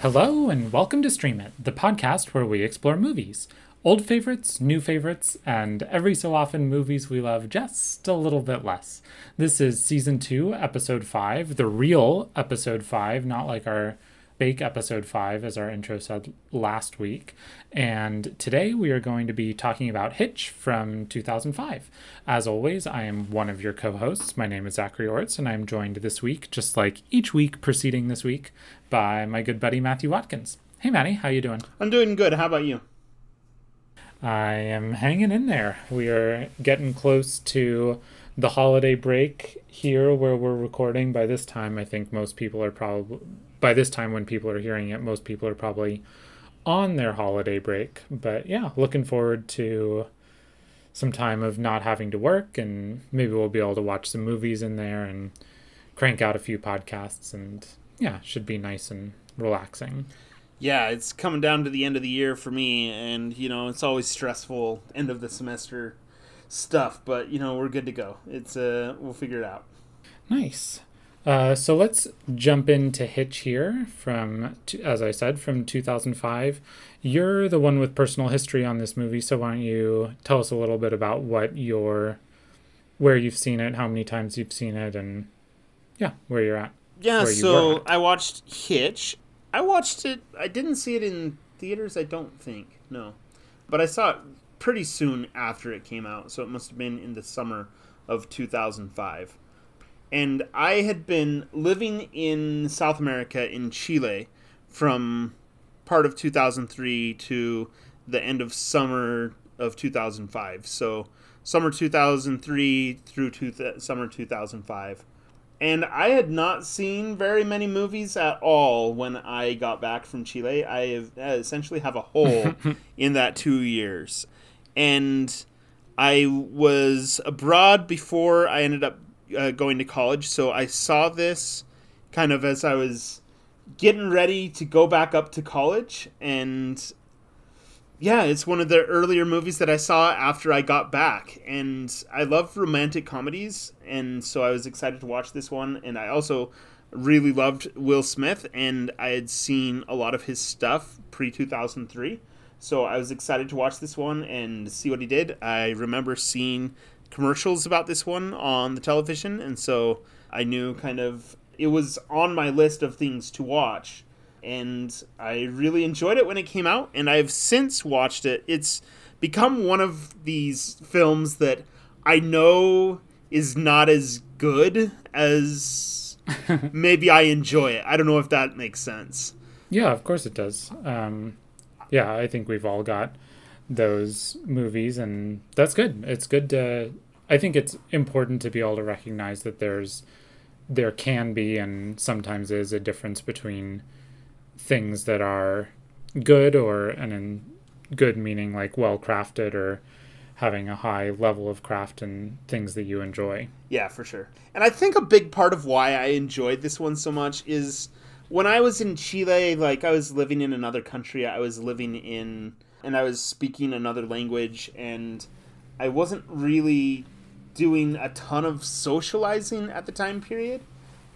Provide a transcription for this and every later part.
Hello, and welcome to Stream It, the podcast where we explore movies. Old favorites, new favorites, and every so often movies we love just a little bit less. This is season two, episode five, the real episode five, not like our fake episode five, as our intro said last week. And today we are going to be talking about Hitch from 2005. As always, I am one of your co hosts. My name is Zachary Orts, and I'm joined this week, just like each week preceding this week, by my good buddy Matthew Watkins. Hey, Matty, how you doing? I'm doing good. How about you? I am hanging in there. We are getting close to the holiday break here where we're recording. By this time, I think most people are probably, by this time when people are hearing it, most people are probably on their holiday break. But yeah, looking forward to some time of not having to work and maybe we'll be able to watch some movies in there and crank out a few podcasts and yeah, should be nice and relaxing. Yeah, it's coming down to the end of the year for me and you know, it's always stressful end of the semester stuff, but you know, we're good to go. It's uh we'll figure it out. Nice. Uh, so let's jump into Hitch here from, as I said, from 2005. You're the one with personal history on this movie, so why don't you tell us a little bit about what your, where you've seen it, how many times you've seen it, and yeah, where you're at. Yeah, so I watched Hitch. I watched it. I didn't see it in theaters. I don't think no, but I saw it pretty soon after it came out, so it must have been in the summer of 2005 and I had been living in South America in Chile from part of 2003 to the end of summer of 2005. So summer 2003 through to summer 2005. And I had not seen very many movies at all when I got back from Chile. I, have, I essentially have a hole in that two years. And I was abroad before I ended up uh, going to college, so I saw this kind of as I was getting ready to go back up to college, and yeah, it's one of the earlier movies that I saw after I got back, and I love romantic comedies, and so I was excited to watch this one, and I also really loved Will Smith, and I had seen a lot of his stuff pre two thousand three. So I was excited to watch this one and see what he did. I remember seeing commercials about this one on the television, and so I knew kind of it was on my list of things to watch. And I really enjoyed it when it came out, and I've since watched it. It's become one of these films that I know is not as good as maybe I enjoy it. I don't know if that makes sense. Yeah, of course it does. Um, yeah, I think we've all got those movies, and that's good. It's good to. I think it's important to be able to recognize that there's, there can be, and sometimes is a difference between things that are good or and in good meaning like well crafted or having a high level of craft and things that you enjoy. Yeah, for sure. And I think a big part of why I enjoyed this one so much is when I was in Chile, like I was living in another country, I was living in and I was speaking another language, and I wasn't really doing a ton of socializing at the time period.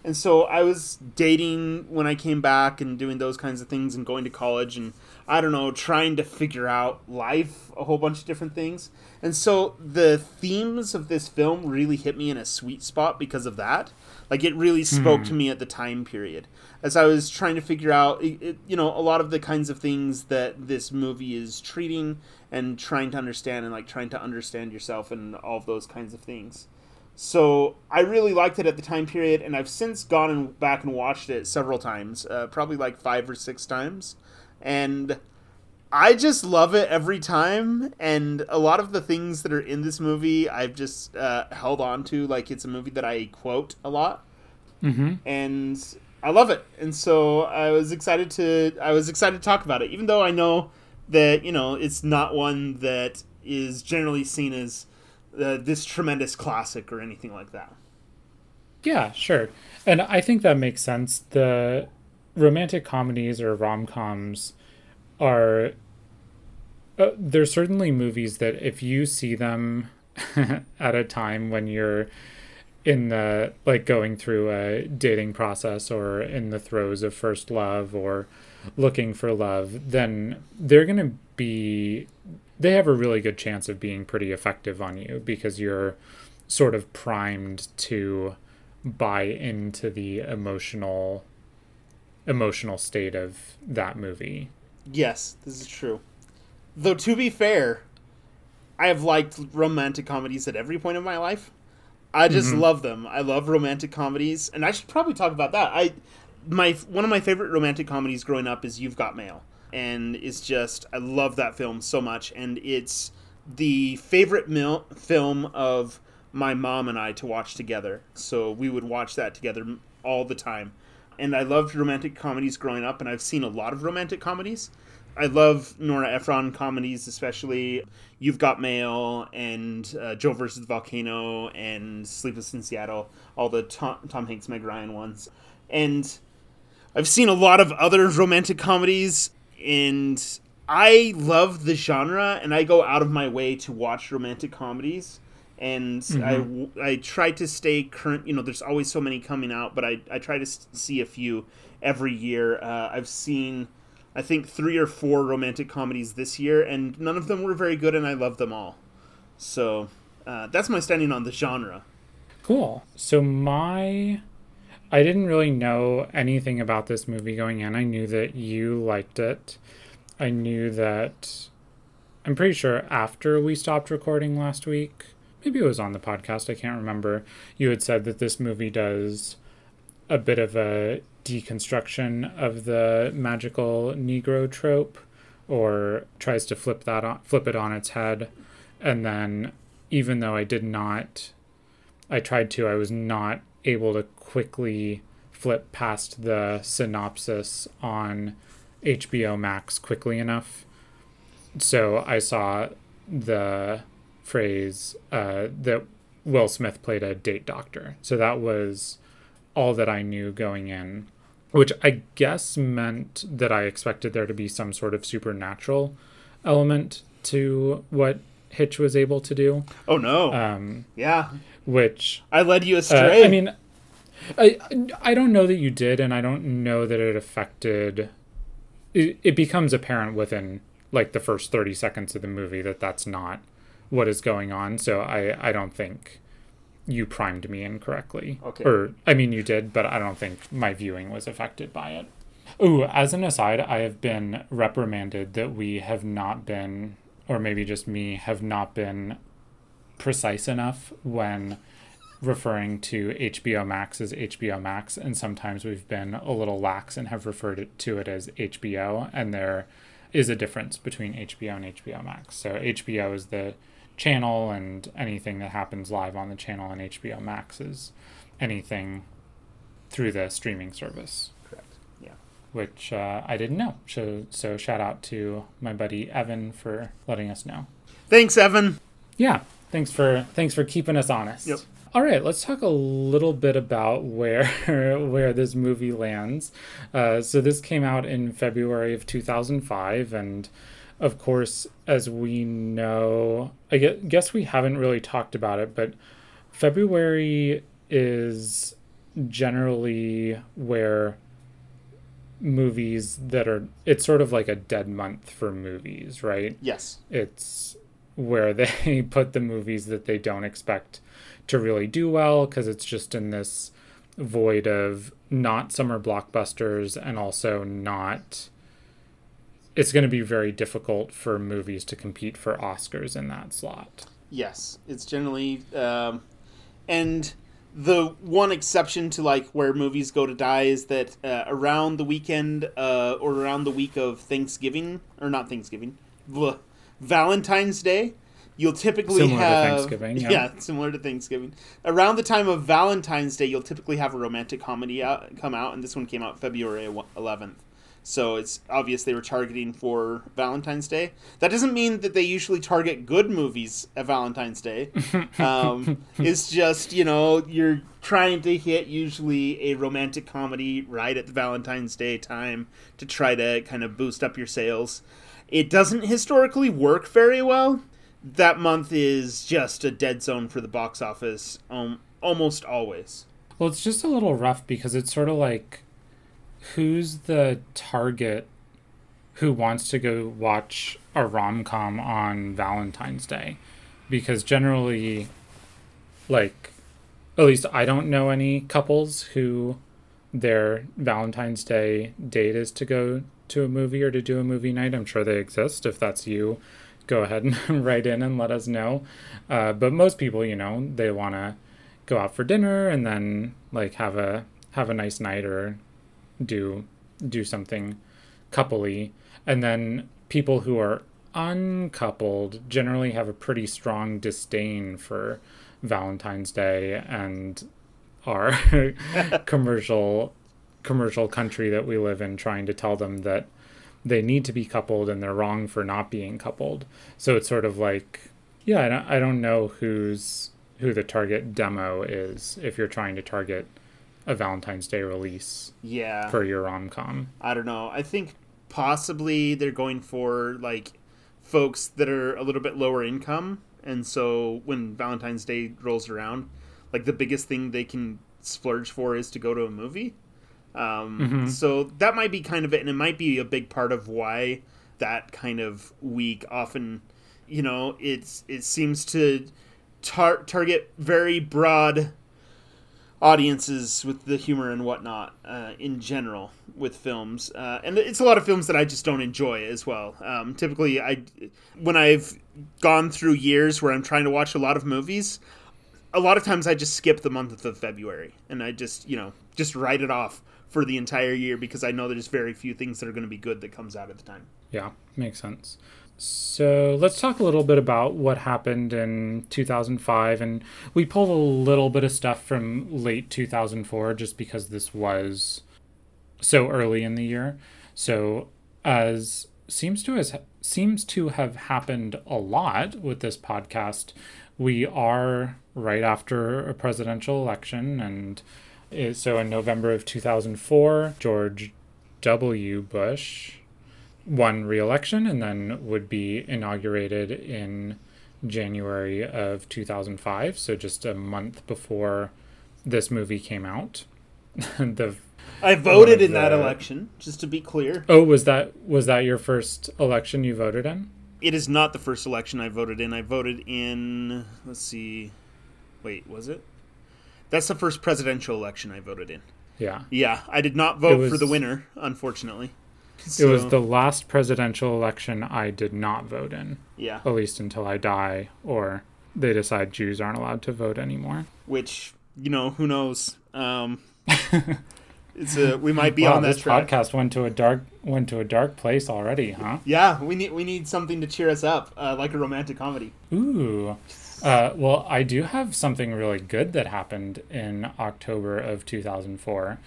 And so I was dating when I came back and doing those kinds of things and going to college and I don't know, trying to figure out life, a whole bunch of different things. And so the themes of this film really hit me in a sweet spot because of that. Like it really spoke mm. to me at the time period as I was trying to figure out, it, you know, a lot of the kinds of things that this movie is treating and trying to understand and like trying to understand yourself and all of those kinds of things. So I really liked it at the time period, and I've since gone and back and watched it several times, uh, probably like five or six times, and I just love it every time. And a lot of the things that are in this movie, I've just uh, held on to, like it's a movie that I quote a lot, mm-hmm. and I love it, and so I was excited to I was excited to talk about it, even though I know that you know it's not one that is generally seen as uh, this tremendous classic or anything like that. Yeah, sure, and I think that makes sense. The romantic comedies or rom coms are uh, there's certainly movies that if you see them at a time when you're in the like going through a dating process or in the throes of first love or looking for love, then they're going to be they have a really good chance of being pretty effective on you because you're sort of primed to buy into the emotional emotional state of that movie. Yes, this is true. Though to be fair, I have liked romantic comedies at every point of my life. I just mm-hmm. love them. I love romantic comedies, and I should probably talk about that. I my one of my favorite romantic comedies growing up is You've Got Mail, and it's just I love that film so much, and it's the favorite mil- film of my mom and I to watch together. So we would watch that together all the time. And I loved romantic comedies growing up, and I've seen a lot of romantic comedies. I love Nora Ephron comedies, especially You've Got Mail and uh, Joe versus the Volcano and Sleepless in Seattle, all the Tom, Tom Hanks, Meg Ryan ones. And I've seen a lot of other romantic comedies, and I love the genre, and I go out of my way to watch romantic comedies. And mm-hmm. I, I try to stay current. You know, there's always so many coming out, but I, I try to see a few every year. Uh, I've seen I think three or four romantic comedies this year, and none of them were very good, and I love them all. So uh, that's my standing on the genre. Cool. So my, I didn't really know anything about this movie going in. I knew that you liked it. I knew that. I'm pretty sure after we stopped recording last week, maybe it was on the podcast. I can't remember. You had said that this movie does a bit of a deconstruction of the magical Negro trope, or tries to flip that on, flip it on its head, and then even though I did not, I tried to, I was not able to quickly flip past the synopsis on HBO Max quickly enough. So I saw the phrase uh, that Will Smith played a date doctor. So that was all that I knew going in, which I guess meant that I expected there to be some sort of supernatural element to what Hitch was able to do. Oh no! Um, yeah, which I led you astray. Uh, I mean, I I don't know that you did, and I don't know that it affected. It, it becomes apparent within like the first thirty seconds of the movie that that's not what is going on. So I I don't think you primed me incorrectly. Okay. Or I mean you did, but I don't think my viewing was affected by it. Ooh, as an aside, I have been reprimanded that we have not been or maybe just me have not been precise enough when referring to HBO Max as HBO Max, and sometimes we've been a little lax and have referred to it as HBO, and there is a difference between HBO and HBO Max. So HBO is the channel, and anything that happens live on the channel on HBO Max is anything through the streaming service. Correct. Yeah. Which uh, I didn't know. So, so shout out to my buddy Evan for letting us know. Thanks, Evan. Yeah. Thanks for thanks for keeping us honest. Yep. All right, let's talk a little bit about where where this movie lands. Uh, so this came out in February of 2005, and of course, as we know, I guess we haven't really talked about it, but February is generally where movies that are it's sort of like a dead month for movies, right? Yes. It's where they put the movies that they don't expect to really do well because it's just in this void of not summer blockbusters and also not it's going to be very difficult for movies to compete for Oscars in that slot. Yes, it's generally, um, and the one exception to like where movies go to die is that uh, around the weekend uh, or around the week of Thanksgiving or not Thanksgiving, Valentine's Day, you'll typically similar have Thanksgiving. Yeah. yeah. similar to Thanksgiving. Around the time of Valentine's Day, you'll typically have a romantic comedy out, come out, and this one came out February 11th. So it's obvious they were targeting for Valentine's Day. That doesn't mean that they usually target good movies at Valentine's Day. Um, it's just, you know, you're trying to hit usually a romantic comedy right at the Valentine's Day time to try to kind of boost up your sales. It doesn't historically work very well that month is just a dead zone for the box office um, almost always. Well, it's just a little rough because it's sort of like who's the target who wants to go watch a rom com on Valentine's Day? Because generally, like, at least I don't know any couples who their Valentine's Day date is to go to a movie or to do a movie night. I'm sure they exist. If that's you, go ahead and write in and let us know. Uh, but most people, you know, they want to go out for dinner and then like have a have a nice night or do do something coupley. And then people who are uncoupled generally have a pretty strong disdain for Valentine's Day and our commercial commercial country that we live in trying to tell them that they need to be coupled and they're wrong for not being coupled. So it's sort of like, yeah, I don't, I don't know who's who the target demo is if you're trying to target a Valentine's Day release. Yeah. For your rom com. I don't know. I think possibly they're going for like folks that are a little bit lower income, and so when Valentine's Day rolls around, like the biggest thing they can splurge for is to go to a movie. Um, mm-hmm. So that might be kind of it, and it might be a big part of why that kind of week often, you know, it's it seems to tar- target very broad audiences with the humor and whatnot uh, in general with films, uh, and it's a lot of films that I just don't enjoy as well. Um, typically, I when I've gone through years where I'm trying to watch a lot of movies, a lot of times I just skip the month of February and I just you know just write it off for the entire year because I know there's very few things that are going to be good that comes out at the time. Yeah, makes sense. So let's talk a little bit about what happened in 2005. And we pulled a little bit of stuff from late 2004 just because this was so early in the year. So, as seems to has seems to have happened a lot with this podcast, we are right after a presidential election and so in November of 2004, George W. Bush won re-election and then would be inaugurated in January of 2005, so just a month before this movie came out. the I voted in the, that election, just to be clear. Oh, was that was that your first election you voted in? It is not the first election I voted in. I voted in let's see. Wait, was it? That's the first presidential election I voted in. Yeah. Yeah, I did not vote was, for the winner, unfortunately. So, it was the last presidential election I did not vote in. Yeah. At least until I die or they decide Jews aren't allowed to vote anymore. Which, you know, who knows? Um It's a we might be wow, on that this track. podcast went to a dark went to a dark place already, huh? Yeah, we need we need something to cheer us up, uh, like a romantic comedy. Ooh, uh, well, I do have something really good that happened in October of 2004,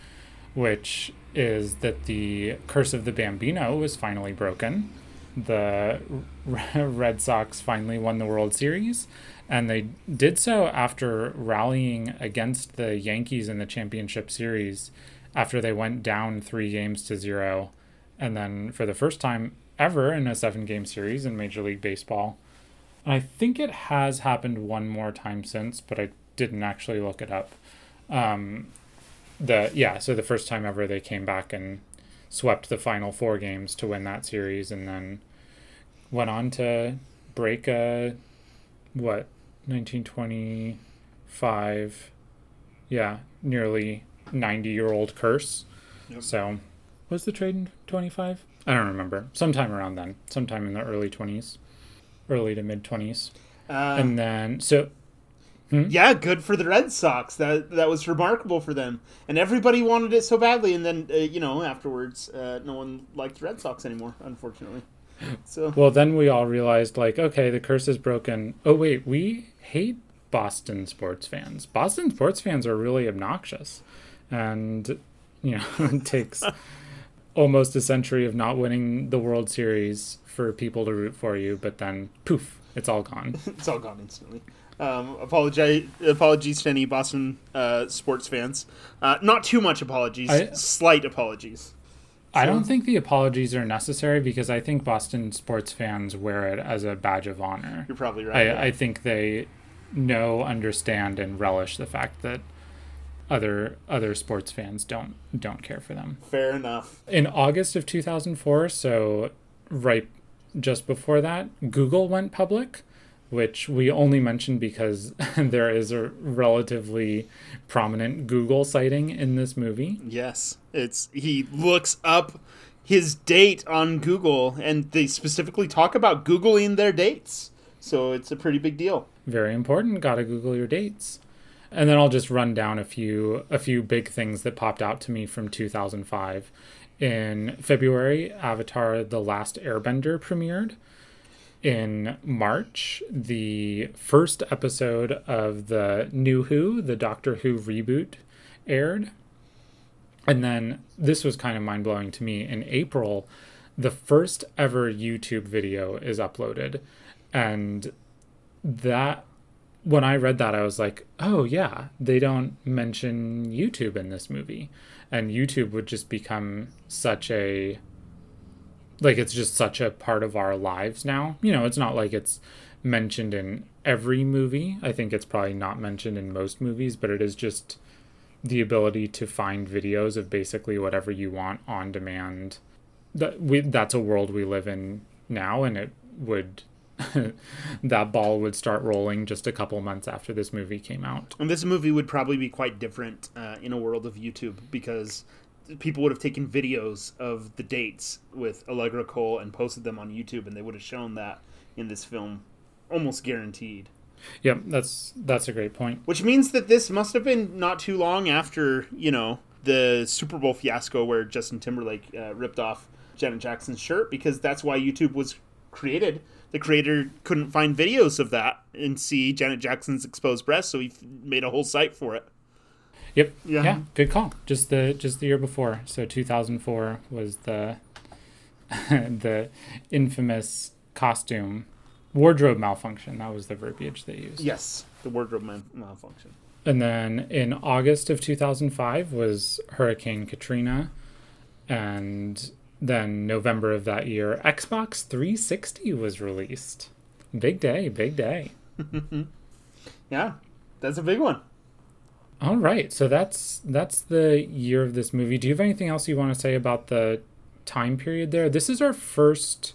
which is that the curse of the Bambino was finally broken. The Red Sox finally won the World Series, and they did so after rallying against the Yankees in the championship series after they went down three games to zero. And then, for the first time ever in a seven game series in Major League Baseball, I think it has happened one more time since, but I didn't actually look it up. Um, the yeah, so the first time ever they came back and swept the final four games to win that series, and then went on to break a what 1925 yeah nearly 90 year old curse. Yep. so was the trade in 25 i don't remember. Sometime around then. Sometime in the early 20s early to mid twenties, uh, and then so. Hmm? Yeah, good for the Red Sox. That that was remarkable for them, and everybody wanted it so badly. And then uh, you know afterwards, uh, no one liked the Red Sox anymore, unfortunately. So well, then we all realized like, okay, the curse is broken. Oh wait, we hate Boston sports fans. Boston sports fans are really obnoxious, and you know it takes almost a century of not winning the World Series for people to root for you, but then poof, it's all gone. it's all gone instantly. Um, apologize, apologies to any Boston uh, sports fans. Uh, not too much apologies, I, slight apologies. I don't think the apologies are necessary because I think Boston sports fans wear it as a badge of honor. You're probably right. I, I think they know, understand, and relish the fact that other other sports fans don't don't care for them. Fair enough. In August of 2004, so right just before that, Google went public, which we only mentioned because there is a relatively prominent Google sighting in this movie. Yes, it's he looks up his date on Google, and they specifically talk about googling their dates. So it's a pretty big deal. Very important. Got to Google your dates. And then I'll just run down a few a few big things that popped out to me from 2005. In February, Avatar: The Last Airbender premiered. In March, the first episode of the New Who, the Doctor Who reboot, aired. And then this was kind of mind blowing to me. In April, the first ever YouTube video is uploaded. And that when I read that, I was like, oh, yeah, they don't mention YouTube in this movie. And YouTube would just become such a, like, it's just such a part of our lives now. You know, it's not like it's mentioned in every movie. I think it's probably not mentioned in most movies, but it is just the ability to find videos of basically whatever you want on demand. That we that's a world we live in now, and it would that ball would start rolling just a couple months after this movie came out. And this movie would probably be quite different uh, in a world of YouTube because people would have taken videos of the dates with Allegra Cole and posted them on YouTube, and they would have shown that in this film, almost guaranteed. Yep, that's that's a great point. Which means that this must have been not too long after you know the Super Bowl fiasco where Justin Timberlake uh, ripped off Janet Jackson's shirt because that's why YouTube was created the creator couldn't find videos of that and see Janet Jackson's exposed breasts, so he made a whole site for it. Yep. Yeah. yeah. Good call. Just the just the year before. So 2004 was the the infamous costume wardrobe malfunction. That was the verbiage they used. Yes, the wardrobe mal- malfunction. And then in August of 2005 was Hurricane Katrina, and then November of that year, Xbox 360 was released. Big day, big day. yeah, that's a big one. All right, so that's that's the year of this movie. Do you have anything else you want to say about the time period there? This is our first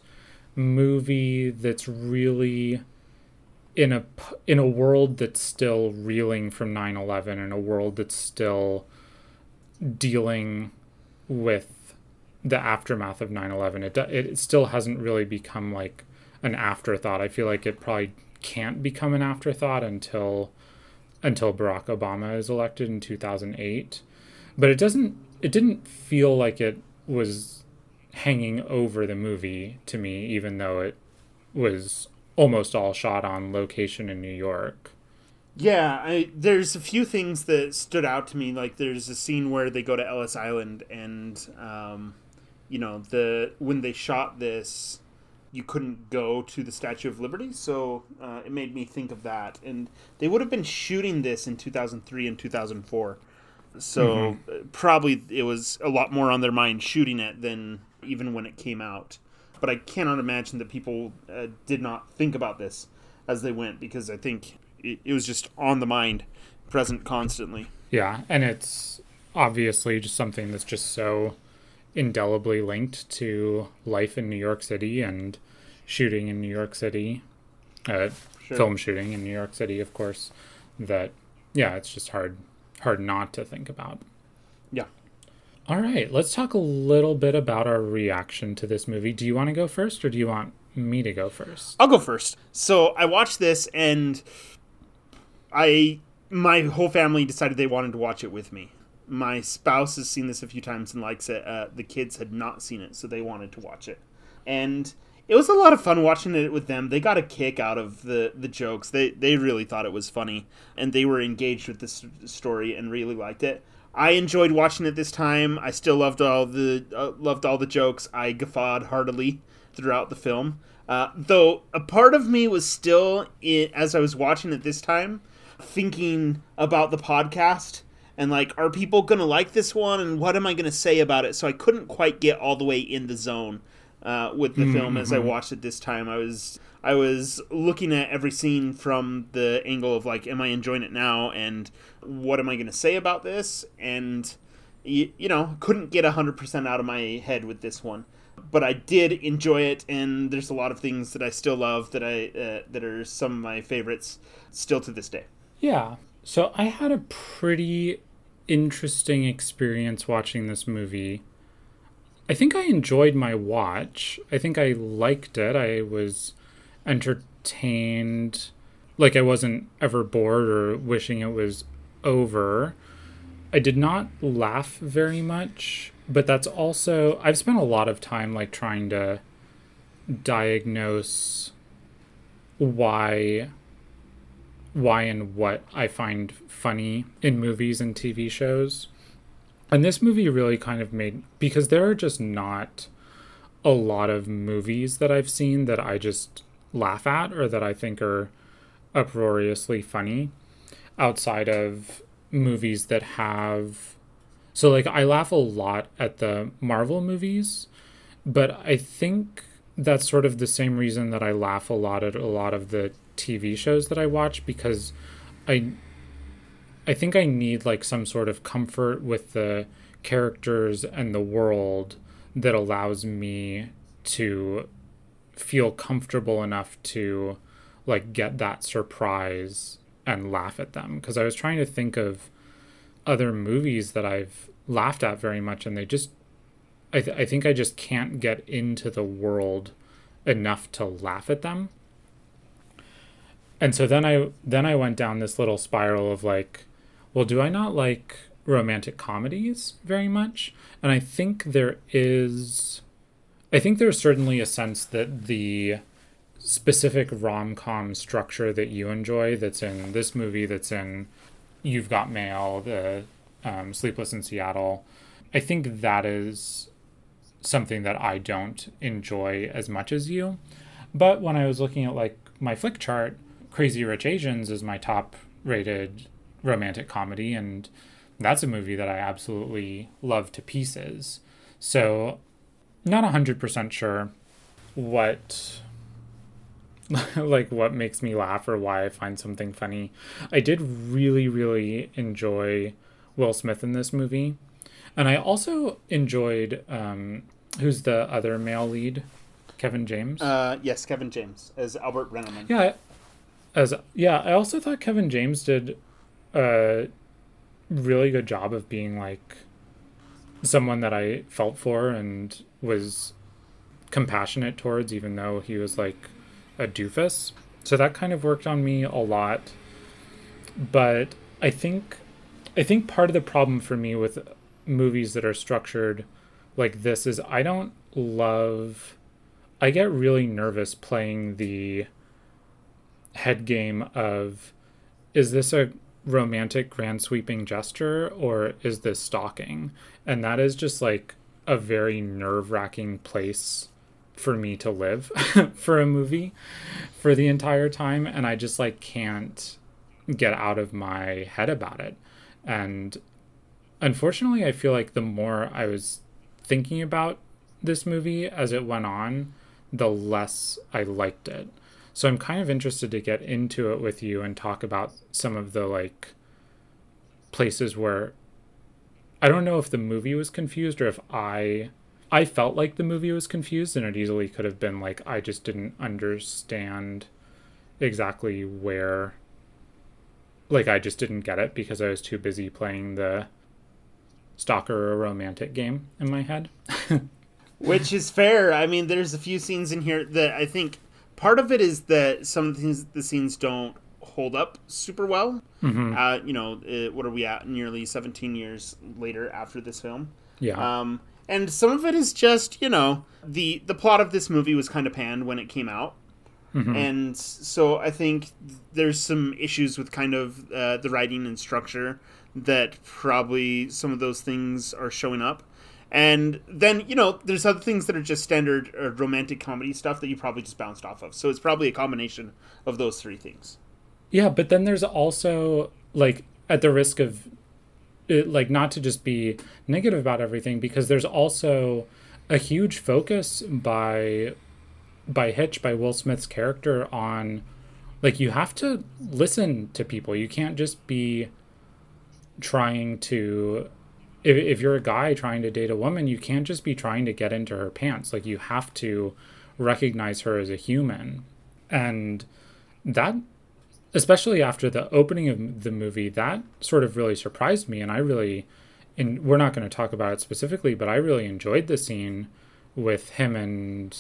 movie that's really in a in a world that's still reeling from 9/11 and a world that's still dealing with the aftermath of 9/11 it it still hasn't really become like an afterthought i feel like it probably can't become an afterthought until until Barack Obama is elected in 2008 but it doesn't it didn't feel like it was hanging over the movie to me even though it was almost all shot on location in New York yeah, I, there's a few things that stood out to me. Like there's a scene where they go to Ellis Island and um, you know the when they shot this you couldn't go to the statue of liberty so uh, it made me think of that. And they would have been shooting this in 2003 and 2004 so mm-hmm. Uh, probably it was a lot more on their mind shooting it than even when it came out. But i cannot imagine that people uh, did not think about this as they went because i think it, it was just on the mind present constantly. Yeah and it's obviously just something that's just so indelibly linked to life in New York City and shooting in New York City, uh, sure. film shooting in New York City, of course. That yeah, it's just hard hard not to think about. Yeah. All right, let's talk a little bit about our reaction to this movie. Do you want to go first, or do you want me to go first? I'll go first. So I watched this, and I my whole family decided they wanted to watch it with me my spouse has seen this a few times and likes it. Uh, the kids had not seen it, so they wanted to watch it, and it was a lot of fun watching it with them. They got a kick out of the the jokes. They they really thought it was funny, and they were engaged with this story and really liked it. I enjoyed watching it this time. I still loved all the uh, loved all the jokes. I guffawed heartily throughout the film. Uh, though a part of me was still, in, as I was watching it this time, thinking about the podcast and like are people gonna like this one and what am i gonna say about it so i couldn't quite get all the way in the zone uh, with the mm-hmm. film as i mm-hmm. watched it this time i was i was looking at every scene from the angle of like am i enjoying it now and what am i gonna say about this and you, you know couldn't get 100% out of my head with this one but I did enjoy it, and there's a lot of things that I still love that I uh, that are some of my favorites still to this day. Yeah. So I had a pretty interesting experience watching this movie. I think I enjoyed my watch. I think I liked it. I was entertained. Like I wasn't ever bored or wishing it was over. I did not laugh very much, but that's also I've spent a lot of time like trying to diagnose why why and what I find funny in movies and TV shows. And this movie really kind of made because there are just not a lot of movies that I've seen that I just laugh at or that I think are uproariously funny outside of movies that have so like I laugh a lot at the Marvel movies, but I think that's sort of the same reason that I laugh a lot at a lot of the TV shows that I watch because I I think I need like some sort of comfort with the characters and the world that allows me to feel comfortable enough to like get that surprise and laugh at them. Because I was trying to think of other movies that I've laughed at very much and they just I, th- I think I just can't get into the world enough to laugh at them and so then I then I went down this little spiral of like, well, do I not like romantic comedies very much? And I think there is I think there's certainly a sense that the specific rom-com structure that you enjoy that's in this movie that's in You've Got Mail, the um, Sleepless in Seattle. I think that is something that I don't enjoy as much as you. But when I was looking at like my Flickchart, Crazy Rich Asians is my top rated romantic comedy, and that's a movie that I absolutely love to pieces. So, not 100% sure what like what makes me laugh or why I find something funny. I did really really enjoy Will Smith in this movie. And I also enjoyed um who's the other male lead? Kevin James? Uh yes, Kevin James as Albert Brennaman. Yeah, as yeah, I also thought Kevin James did a really good job of being like someone that I felt for and was compassionate towards, even though he was like a doofus. So that kind of worked on me a lot. But I think I think part of the problem for me with movies that are structured like this is I don't love I get really nervous playing the head game of is this a romantic grand sweeping gesture or is this stalking? And that is just like a very nerve wracking place for me to live for a movie for the entire time. And I just like can't get out of my head about it. And unfortunately, I feel like the more I was thinking about this movie as it went on, the less I liked it. So I'm kind of interested to get into it with you and talk about some of the like places where I don't know if the movie was confused or if I I felt like the movie was confused and it easily could have been like I just didn't understand exactly where like I just didn't get it because I was too busy playing the stalker or romantic game in my head. Which is fair. I mean, there's a few scenes in here that I think part of it is that some of the, things, the scenes don't hold up super well. Mm-hmm. Uh, you know, uh, what are we at? Nearly 17 years later after this film. Yeah. Um, and some of it is just you know the the plot of this movie was kind of panned when it came out. Mm-hmm. And so I think there's some issues with kind of uh, the writing and structure that probably some of those things are showing up. And then, you know, there's other things that are just standard uh, romantic comedy stuff that you probably just bounced off of. So it's probably a combination of those three things. Yeah, but then there's also, like, at the risk of it, like not to just be negative about everything because there's also a huge focus by by Hitch by Will Smith's character on like you have to listen to people. You can't just be trying to if, if you're a guy trying to date a woman, you can't just be trying to get into her pants. Like you have to recognize her as a human. And that especially after the opening of the movie, that sort of really surprised me and I really and we're not going to talk about it specifically, but I really enjoyed the scene with him and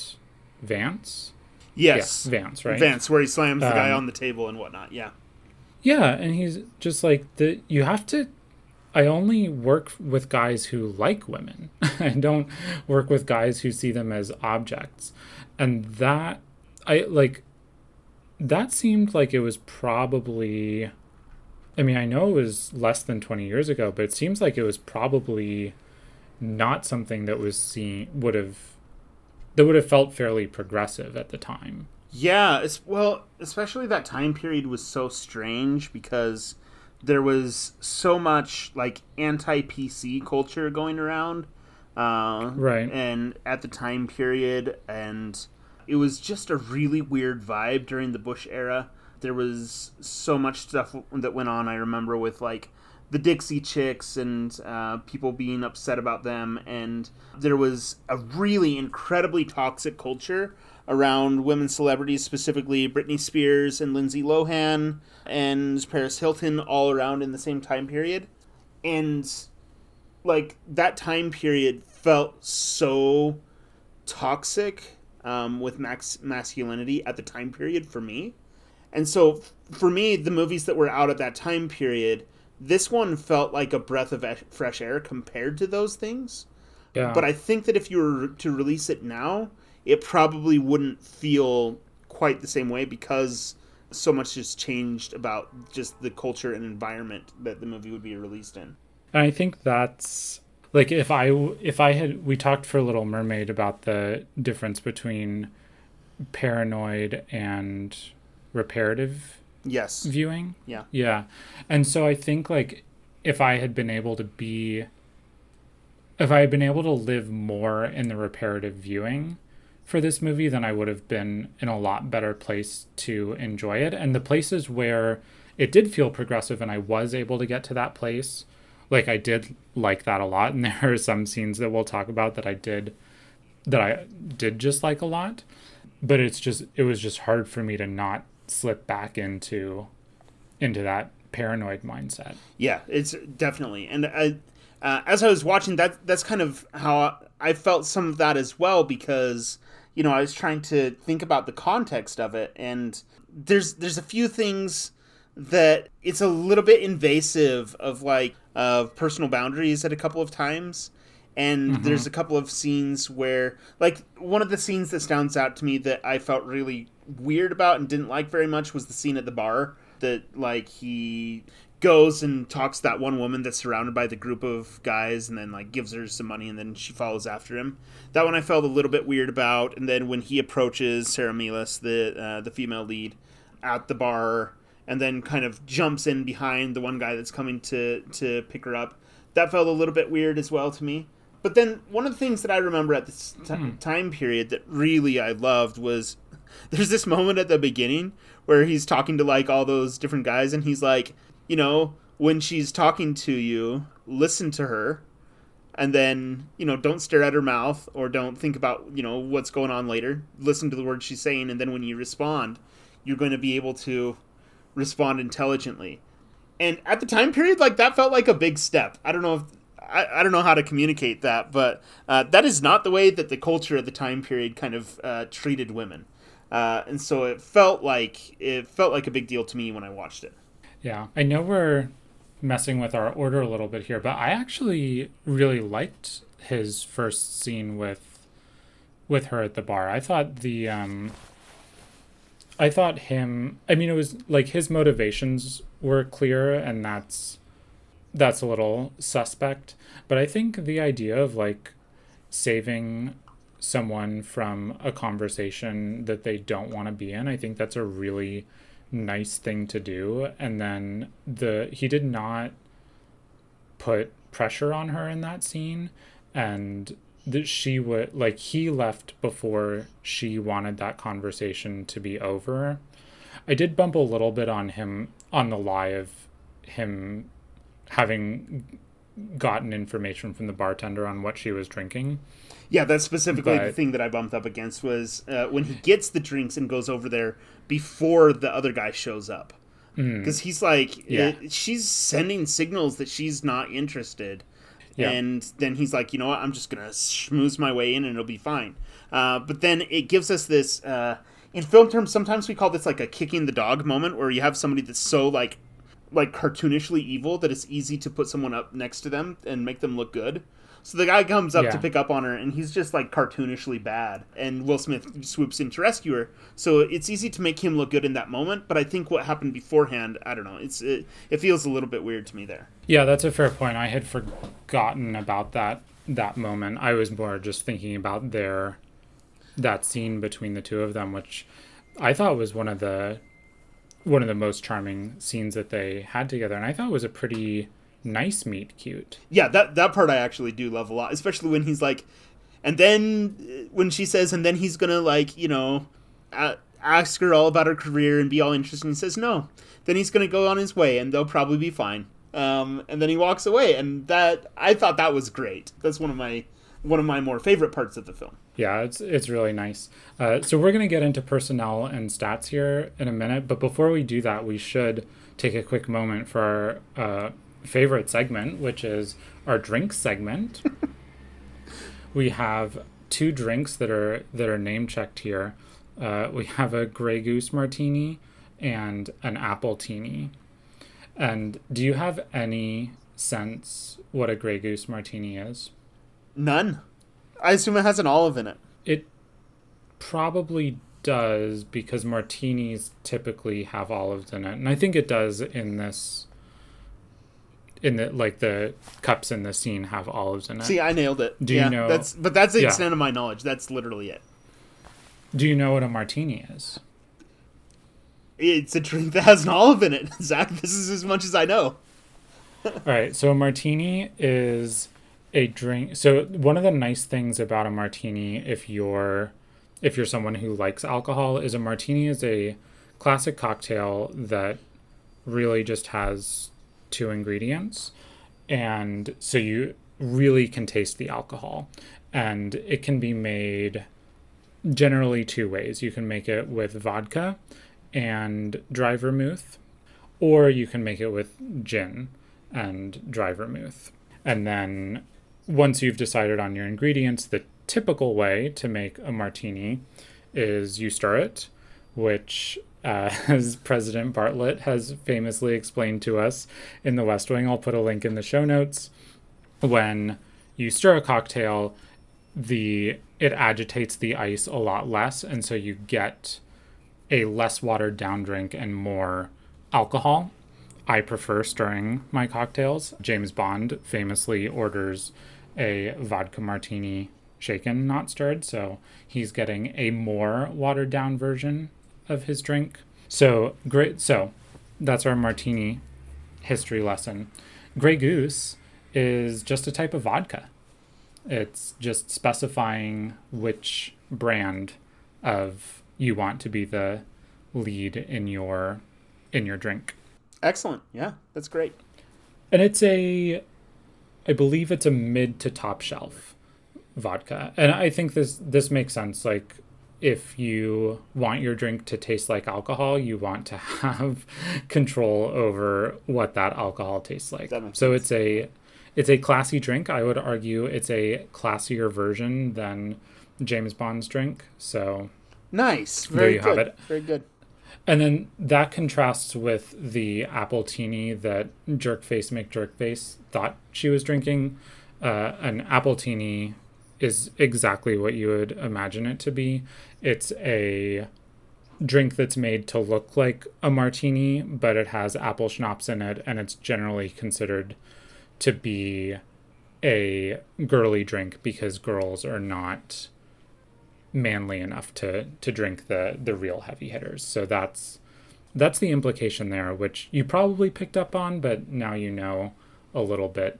Vance. Yes, yeah, Vance, right? Vance, where he slams the guy um, on the table and whatnot. Yeah, yeah, and he's just like the. You have to. I only work with guys who like women. I don't work with guys who see them as objects, and that I like. That seemed like it was probably. I mean, I know it was less than 20 years ago, but it seems like it was probably not something that was seen would have that would have felt fairly progressive at the time. Yeah, it's, well, especially that time period was so strange because there was so much like anti PC culture going around. Uh, right. And at the time period, and it was just a really weird vibe during the Bush era. There was so much stuff that went on, I remember, with like the Dixie Chicks and uh, people being upset about them. And there was a really incredibly toxic culture around women celebrities, specifically Britney Spears and Lindsay Lohan and Paris Hilton, all around in the same time period. And like that time period felt so toxic um, with max masculinity at the time period for me. And so for me, the movies that were out at that time period this one felt like a breath of fresh air compared to those things. Yeah. But I think that if you were to release it now, it probably wouldn't feel quite the same way because so much has changed about just the culture and environment that the movie would be released in. And I think that's like if I if I had we talked for Little Mermaid about the difference between paranoid and reparative yes. viewing. Yeah. Yeah. And so i think like if i had been able to be if i had been able to live more in the reparative viewing for this movie then i would have been in a lot better place to enjoy it and the places where it did feel progressive and i was able to get to that place like i did like that a lot and there are some scenes that we'll talk about that i did that i did just like a lot but it's just it was just hard for me to not slip back into into that paranoid mindset. Yeah, it's definitely. And I, uh, as I was watching that, that's kind of how I felt some of that as well because you know I was trying to think about the context of it, and there's there's a few things that it's a little bit invasive of like of personal boundaries at a couple of times and mm-hmm. there's a couple of scenes where like one of the scenes that stands out to me that i felt really weird about and didn't like very much was the scene at the bar that like he goes and talks to that one woman that's surrounded by the group of guys and then like gives her some money and then she follows after him. That one i felt a little bit weird about. And then when he approaches Sara Melas the uh, the female lead at the bar and then kind of jumps in behind the one guy that's coming to to pick her up that felt a little bit weird as well to me. But then one of the things that I remember at this t- hmm. time period that really I loved was there's this moment at the beginning where he's talking to like all those different guys and he's like, you know, when she's talking to you, listen to her and then, you know, don't stare at her mouth or don't think about, you know, what's going on later. Listen to the words she's saying and then when you respond, you're going to be able to respond intelligently. And at the time period, like that felt like a big step. I don't know if I, I don't know how to communicate that, but uh, that is not the way that the culture of the time period kind of uh, treated women, uh, and so it felt like it felt like a big deal to me when I watched it. Yeah, I know we're messing with our order a little bit here, but I actually really liked his first scene with with her at the bar. I thought the um, I thought him. I mean, it was like his motivations were clear, and that's that's a little suspect. But I think the idea of like saving someone from a conversation that they don't want to be in, I think that's a really nice thing to do. And then the he did not put pressure on her in that scene and that she would like he left before she wanted that conversation to be over. I did bump a little bit on him on the lie of him having gotten information from the bartender on what she was drinking. Yeah, that's specifically the thing that I bumped up against was uh, when he gets the drinks and goes over there before the other guy shows up. Because he's like, Mm. Yeah. uh, she's sending signals that she's not interested. Yeah. And then he's like, you know what, I'm just going to schmooze my way in and it'll be fine. Uh, but then it gives us this, uh, in film terms, sometimes we call this like a kicking the dog moment where you have somebody that's so like, like cartoonishly evil that it's easy to put someone up next to them and make them look good. So the guy comes up Yeah. to pick up on her, and he's just like cartoonishly bad. And Will Smith swoops in to rescue her. So it's easy to make him look good in that moment. But I think what happened beforehand, I don't know. It's it, it feels a little bit weird to me there. Yeah, that's a fair point. I had forgotten about that that moment. I was more just thinking about their that scene between the two of them, which I thought was one of the one of the most charming scenes that they had together, and I thought it was a pretty nice meet cute. Yeah, that that part I actually do love a lot, especially when he's like, and then uh, when she says, and then he's gonna like, you know, ask her all about her career and be all interested. And he says no. Then he's gonna go on his way, and they'll probably be fine. Um, and then he walks away, and that I thought that was great. That's one of my one of my more favorite parts of the film. Yeah, it's it's really nice. Uh, so we're gonna get into personnel and stats here in a minute, but before we do that, we should take a quick moment for our uh, favorite segment, which is our drink segment. we have two drinks that are that are name checked here. Uh, we have a Grey Goose martini and an appletini. And do you have any sense what a Grey Goose martini is? None. I assume it has an olive in it. It probably does because martinis typically have olives in it, and I think it does in this. In the like the cups in the scene have olives in it. See, I nailed it. Do you know- That's but that's the Yeah. extent of my knowledge. That's literally it. Do you know what a martini is? It's a drink that has an olive in it. Zach, this is as much as I know. All right, so a martini is a drink. So one of the nice things about a martini, if you're if you're someone who likes alcohol, is a martini is a classic cocktail that really just has two ingredients, and so you really can taste the alcohol, and it can be made generally two ways. You can make it with vodka and dry vermouth, or you can make it with gin and dry vermouth. And then once you've decided on your ingredients, the typical way to make a martini is you stir it, which, uh, as President Bartlet has famously explained to us in the West Wing, I'll put a link in the show notes. When you stir a cocktail, the it agitates the ice a lot less, and so you get a less watered down drink and more alcohol. I prefer stirring my cocktails. James Bond famously orders a vodka martini shaken, not stirred, so he's getting a more watered down version of his drink. So great. So that's our martini history lesson. Grey Goose is just a type of vodka. It's just specifying which brand of you want to be the lead in your in your drink. Excellent. Yeah, that's great. And it's a I believe it's a mid to top shelf vodka. And I think this this makes sense like if you want your drink to taste like alcohol, you want to have control over what that alcohol tastes like. So sense. it's a it's a classy drink. I would argue it's a classier version than James Bond's drink. So Nice. There Very you good. have it. Very good. And then that contrasts with the appletini that Jerkface McJerkface thought she was drinking. Uh, an appletini is exactly what you would imagine it to be. It's a drink that's made to look like a martini, but it has apple schnapps in it, and it's generally considered to be a girly drink because girls are not manly enough to to drink the the real heavy hitters. So that's that's the implication there, which you probably picked up on, but now you know a little bit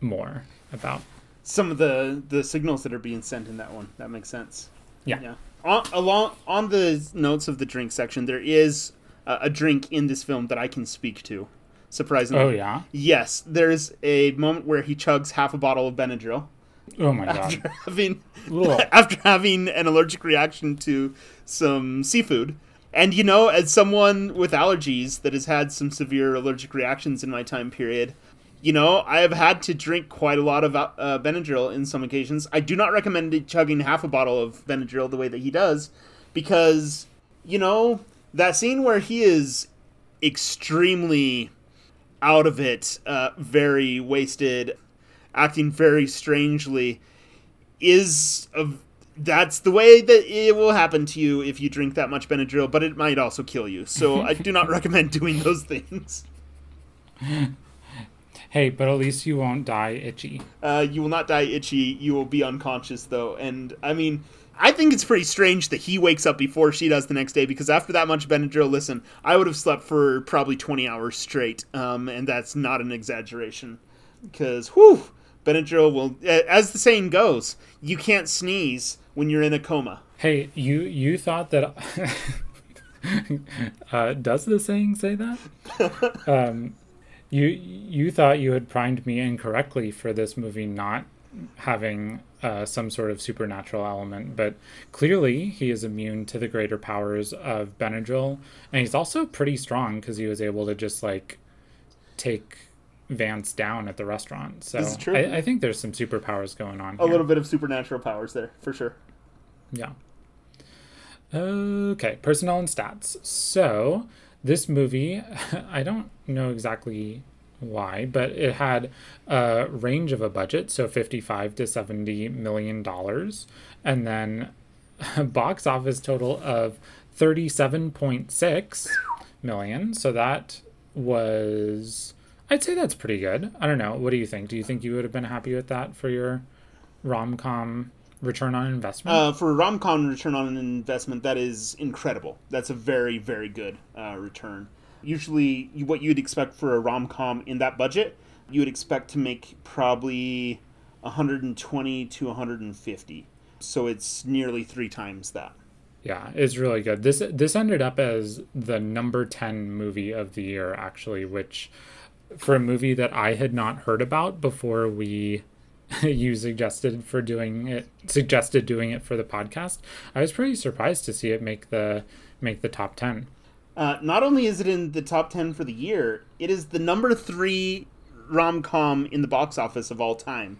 more about. Some of the the signals that are being sent in that one. That makes sense. Yeah. Yeah. On, along on the notes of the drink section, there is a, a drink in this film that I can speak to. Surprisingly. Oh yeah. Yes, there's a moment where he chugs half a bottle of Benadryl Oh my god. after having after having an allergic reaction to some seafood. And you know, as someone with allergies that has had some severe allergic reactions in my time period, you know, I have had to drink quite a lot of uh, Benadryl in some occasions. I do not recommend chugging half a bottle of Benadryl the way that he does, because you know that scene where he is extremely out of it, uh, very wasted, acting very strangely, is a, that's the way that it will happen to you if you drink that much Benadryl, but it might also kill you. So I do not recommend doing those things. Hey, but at least you won't die itchy. Uh, you will not die itchy. You will be unconscious though, and I mean. I think it's pretty strange that he wakes up before she does the next day because after that much Benadryl, listen, I would have slept for probably 20 hours straight, um, and that's not an exaggeration. Because, whew, Benadryl will, as the saying goes, you can't sneeze when you're in a coma. Hey, you you thought that uh, does the saying say that? um, you you thought you had primed me incorrectly for this movie not having uh, some sort of supernatural element, but clearly he is immune to the greater powers of Benadryl, and he's also pretty strong because he was able to just like take Vance down at the restaurant. So This is true. I, I think there's some superpowers going on. A here. little bit of supernatural powers there, for sure. Yeah. Okay, personnel and stats. So, this movie, I don't know exactly why, but it had a range of a budget, so 55 to 70 million dollars, and then a box office total of 37.6 million. So that was I'd say that's pretty good. I don't know. What do you think? Do you think you would have been happy with that for your rom-com return on investment? Uh, for a rom com return on an investment, that is incredible. That's a very, very good uh, return. Usually, you- what you'd expect for a rom com in that budget, you would expect to make probably 120 to 150. So it's nearly three times that. Yeah, it's really good. This this ended up as the number 10 movie of the year actually, which for a movie that I had not heard about before we you suggested for doing it suggested doing it for the podcast. I was pretty surprised to see it make the make the top 10. Uh, not only is it in the top 10 for the year, it is the number three rom com in the box office of all time.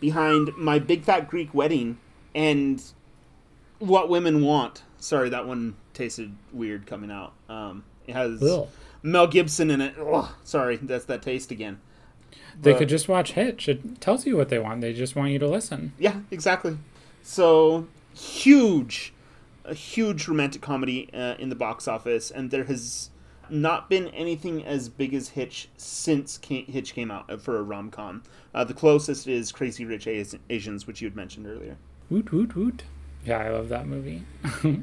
Behind My Big Fat Greek Wedding and What Women Want. Sorry, that one tasted weird coming out. Um, it has Ugh. Mel Gibson in it. Ugh, sorry, that's that taste again. They But- could just watch Hitch. It tells you what they want. They just want you to listen. Yeah, exactly. So huge, a huge romantic comedy uh, in the box office, and there has not been anything as big as Hitch since Hitch came out uh, for a rom com. Uh, the closest is Crazy Rich Asi- Asians, which you had mentioned earlier. Woot woot woot. Yeah, I love that movie.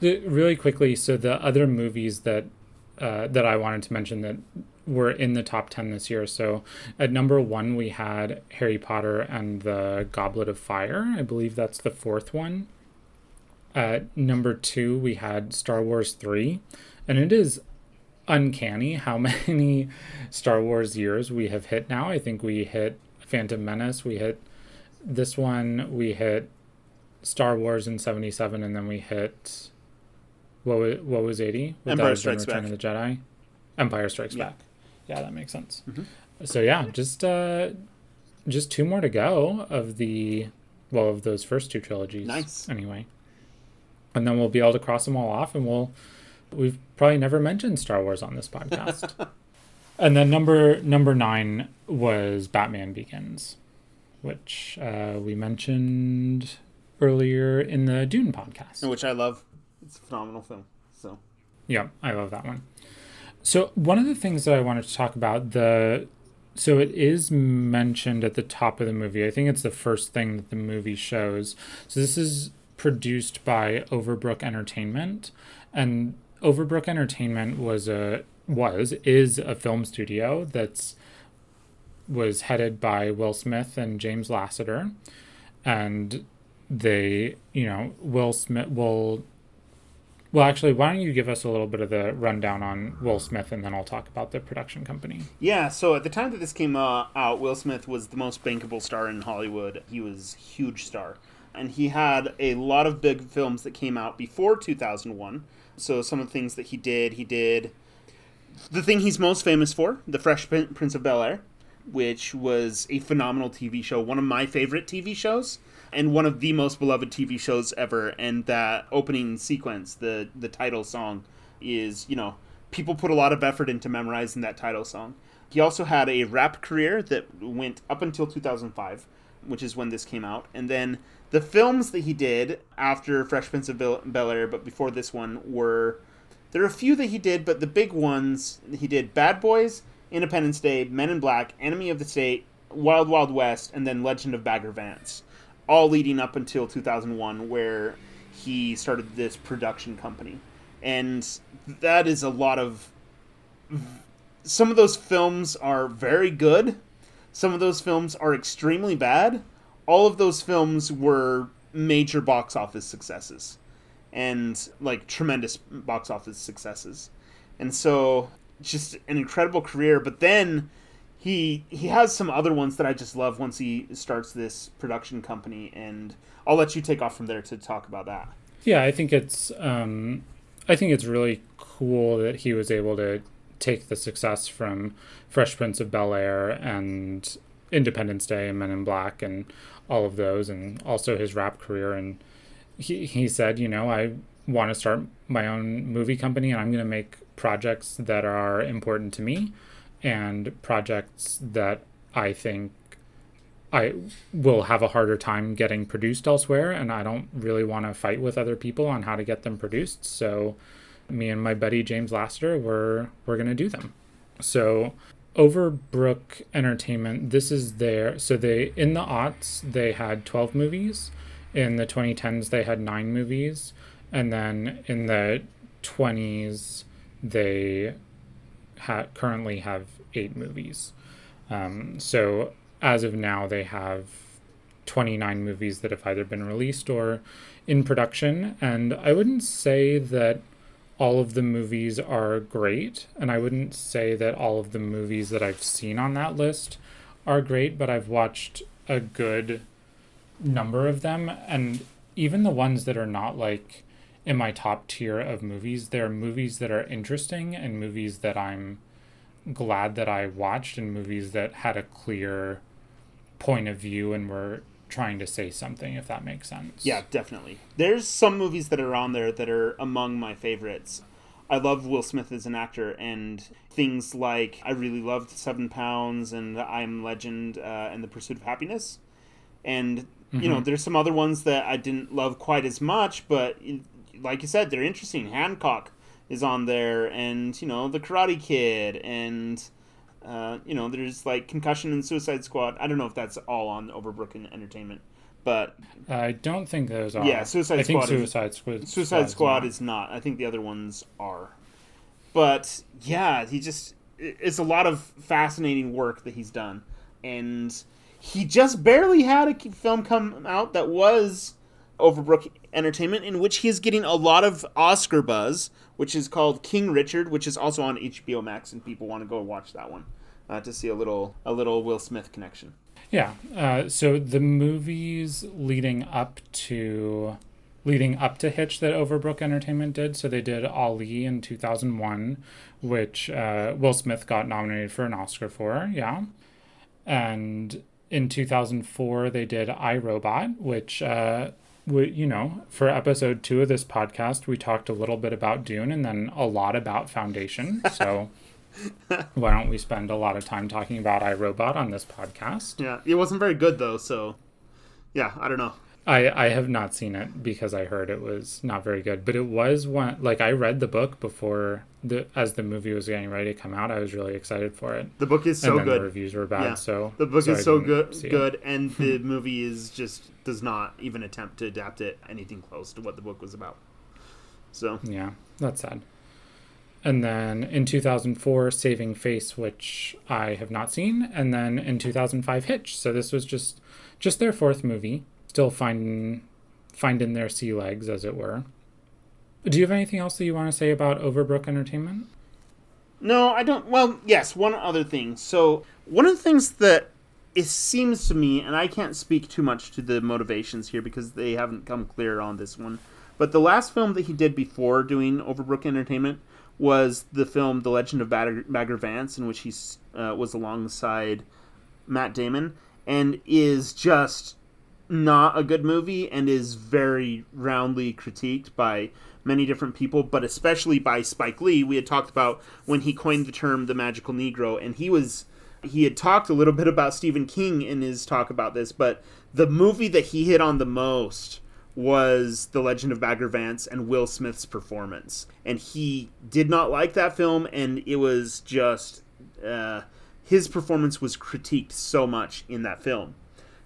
Really quickly, so the other movies that uh, that I wanted to mention that were in the top ten this year. So at number one we had Harry Potter and the Goblet of Fire. I believe that's the fourth one. At number two we had Star Wars three, and it is uncanny how many Star Wars years we have hit now. I think we hit Phantom Menace, we hit this one, we hit Star Wars in '77, and then we hit what was what was '80? Empire Strikes Return Back. of the Jedi. Empire Strikes Yeah. Back. Yeah, that makes sense. Mhm. So yeah, just uh, just two more to go of the well of those first two trilogies. Nice. Anyway, and then we'll be able to cross them all off, and we'll we've probably never mentioned Star Wars on this podcast. and then number number nine was Batman Begins, which uh, we mentioned earlier in the Dune podcast. Which I love. It's a phenomenal film. So Yeah, I love that one. So one of the things that I wanted to talk about the so it is mentioned at the top of the movie. I think it's the first thing that the movie shows. So this is produced by Overbrook Entertainment and Overbrook Entertainment was a was is a film studio that's was headed by Will Smith and James Lassiter, and they, you know, Will Smith will. Well, actually, why don't you give us a little bit of the rundown on Will Smith, and then I'll talk about the production company. Yeah, so at the time that this came uh, out, Will Smith was the most bankable star in Hollywood. He was a huge star, and he had a lot of big films that came out before 2001. So some of the things that he did, he did the thing he's most famous for, The Fresh Prince of Bel Air, which was a phenomenal TV show, one of my favorite TV shows, and one of the most beloved TV shows ever. And that opening sequence, the the title song, is you know people put a lot of effort into memorizing that title song. He also had a rap career that went up until 2005, which is when this came out, and then the films that he did after Fresh Prince of Bel Air, but before this one, were there are a few that he did, but the big ones he did Bad Boys, Independence Day, Men in Black, Enemy of the State, Wild Wild West, and then Legend of Bagger Vance, all leading up until 2001, where he started this production company. And that is a lot of. Some of those films are very good. Some of those films are extremely bad. All of those films were major box office successes and like tremendous box office successes. And so just an incredible career, but then he he has some other ones that I just love once he starts this production company and I'll let you take off from there to talk about that. Yeah, I think it's um I think it's really cool that he was able to take the success from Fresh Prince of Bel Air and Independence Day and Men in Black and all of those and also his rap career and he, he said, you know, I want to start my own movie company and I'm going to make projects that are important to me and projects that I think I will have a harder time getting produced elsewhere and I don't really want to fight with other people on how to get them produced. So me and my buddy James Lassiter we're we're to do them. So Overbrook Entertainment, this is their so they in the aughts they had 12 movies in the 2010s they had nine movies and then in the 20s they ha- currently have eight movies. Um, so as of now they have 29 movies that have either been released or in production. And i wouldn't say that all of the movies are great. And i wouldn't say that all of the movies that i've seen on that list are great but i've watched a good number of them. And even the ones that are not like in my top tier of movies There are movies that are interesting and movies that i'm glad that i watched and movies that had a clear point of view and were trying to say something if that makes sense yeah definitely there's some movies that are on there that are among my favorites I love Will Smith as an actor, and things like I really loved Seven Pounds and I Am Legend uh, and The Pursuit of Happiness. And Mm-hmm. You know, mm-hmm. there's some other ones that I didn't love quite as much, but like you said, they're interesting. Hancock is on there, and you know, The Karate Kid, and uh, you know, there's like Concussion and Suicide Squad. I don't know if that's all on Overbrook and Entertainment, but I don't think those are. Yeah, Suicide I Squad. Think Suicide Squad. Suicide Squad is not. I think the other ones are. But yeah, he just it's a lot of fascinating work that he's done, and he just barely had a film come out that was Overbrook Entertainment, in which he is getting a lot of Oscar buzz, which is called King Richard, which is also on HBO Max, and people want to go watch that one uh, to see a little a little Will Smith connection. Yeah. Uh, so the movies leading up to leading up to Hitch that Overbrook Entertainment did. So they did Ali in 2001, which uh, Will Smith got nominated for an Oscar for. Yeah. And in 2004 they did iRobot, which uh, we, you know, for episode two of this podcast, we talked a little bit about Dune and then a lot about Foundation. So why don't we spend a lot of time talking about iRobot on this podcast? Yeah, it wasn't very good though. So yeah, I don't know. I, I have not seen it because I heard it was not very good, but it was one like I read the book before the as the movie was getting ready to come out. I was really excited for it. The book is so good. The reviews were bad, yeah. so the book so is so good, good, and the movie is just does not even attempt to adapt it anything close to what the book was about. So yeah, that's sad. And then in 2004, Saving Face, which I have not seen, and then in 2005, Hitch. So this was just just their fourth movie, still finding finding their sea legs, as it were. Do you have anything else that you want to say about Overbrook Entertainment? No, I don't. Well, yes, one other thing. So, one of the things that it seems to me, and I can't speak too much to the motivations here because they haven't come clear on this one, but the last film that he did before doing Overbrook Entertainment was the film The Legend of Bagger, Bagger Vance, in which he uh, was alongside Matt Damon, and is just not a good movie and is very roundly critiqued by many different people, but especially by Spike Lee. We had talked about when he coined the term the magical Negro, and he was he had talked a little bit about Stephen King in his talk about this, but the movie that he hit on the most was The Legend of Bagger Vance and Will Smith's performance. And he did not like that film, and it was just. Uh, his performance was critiqued so much in that film.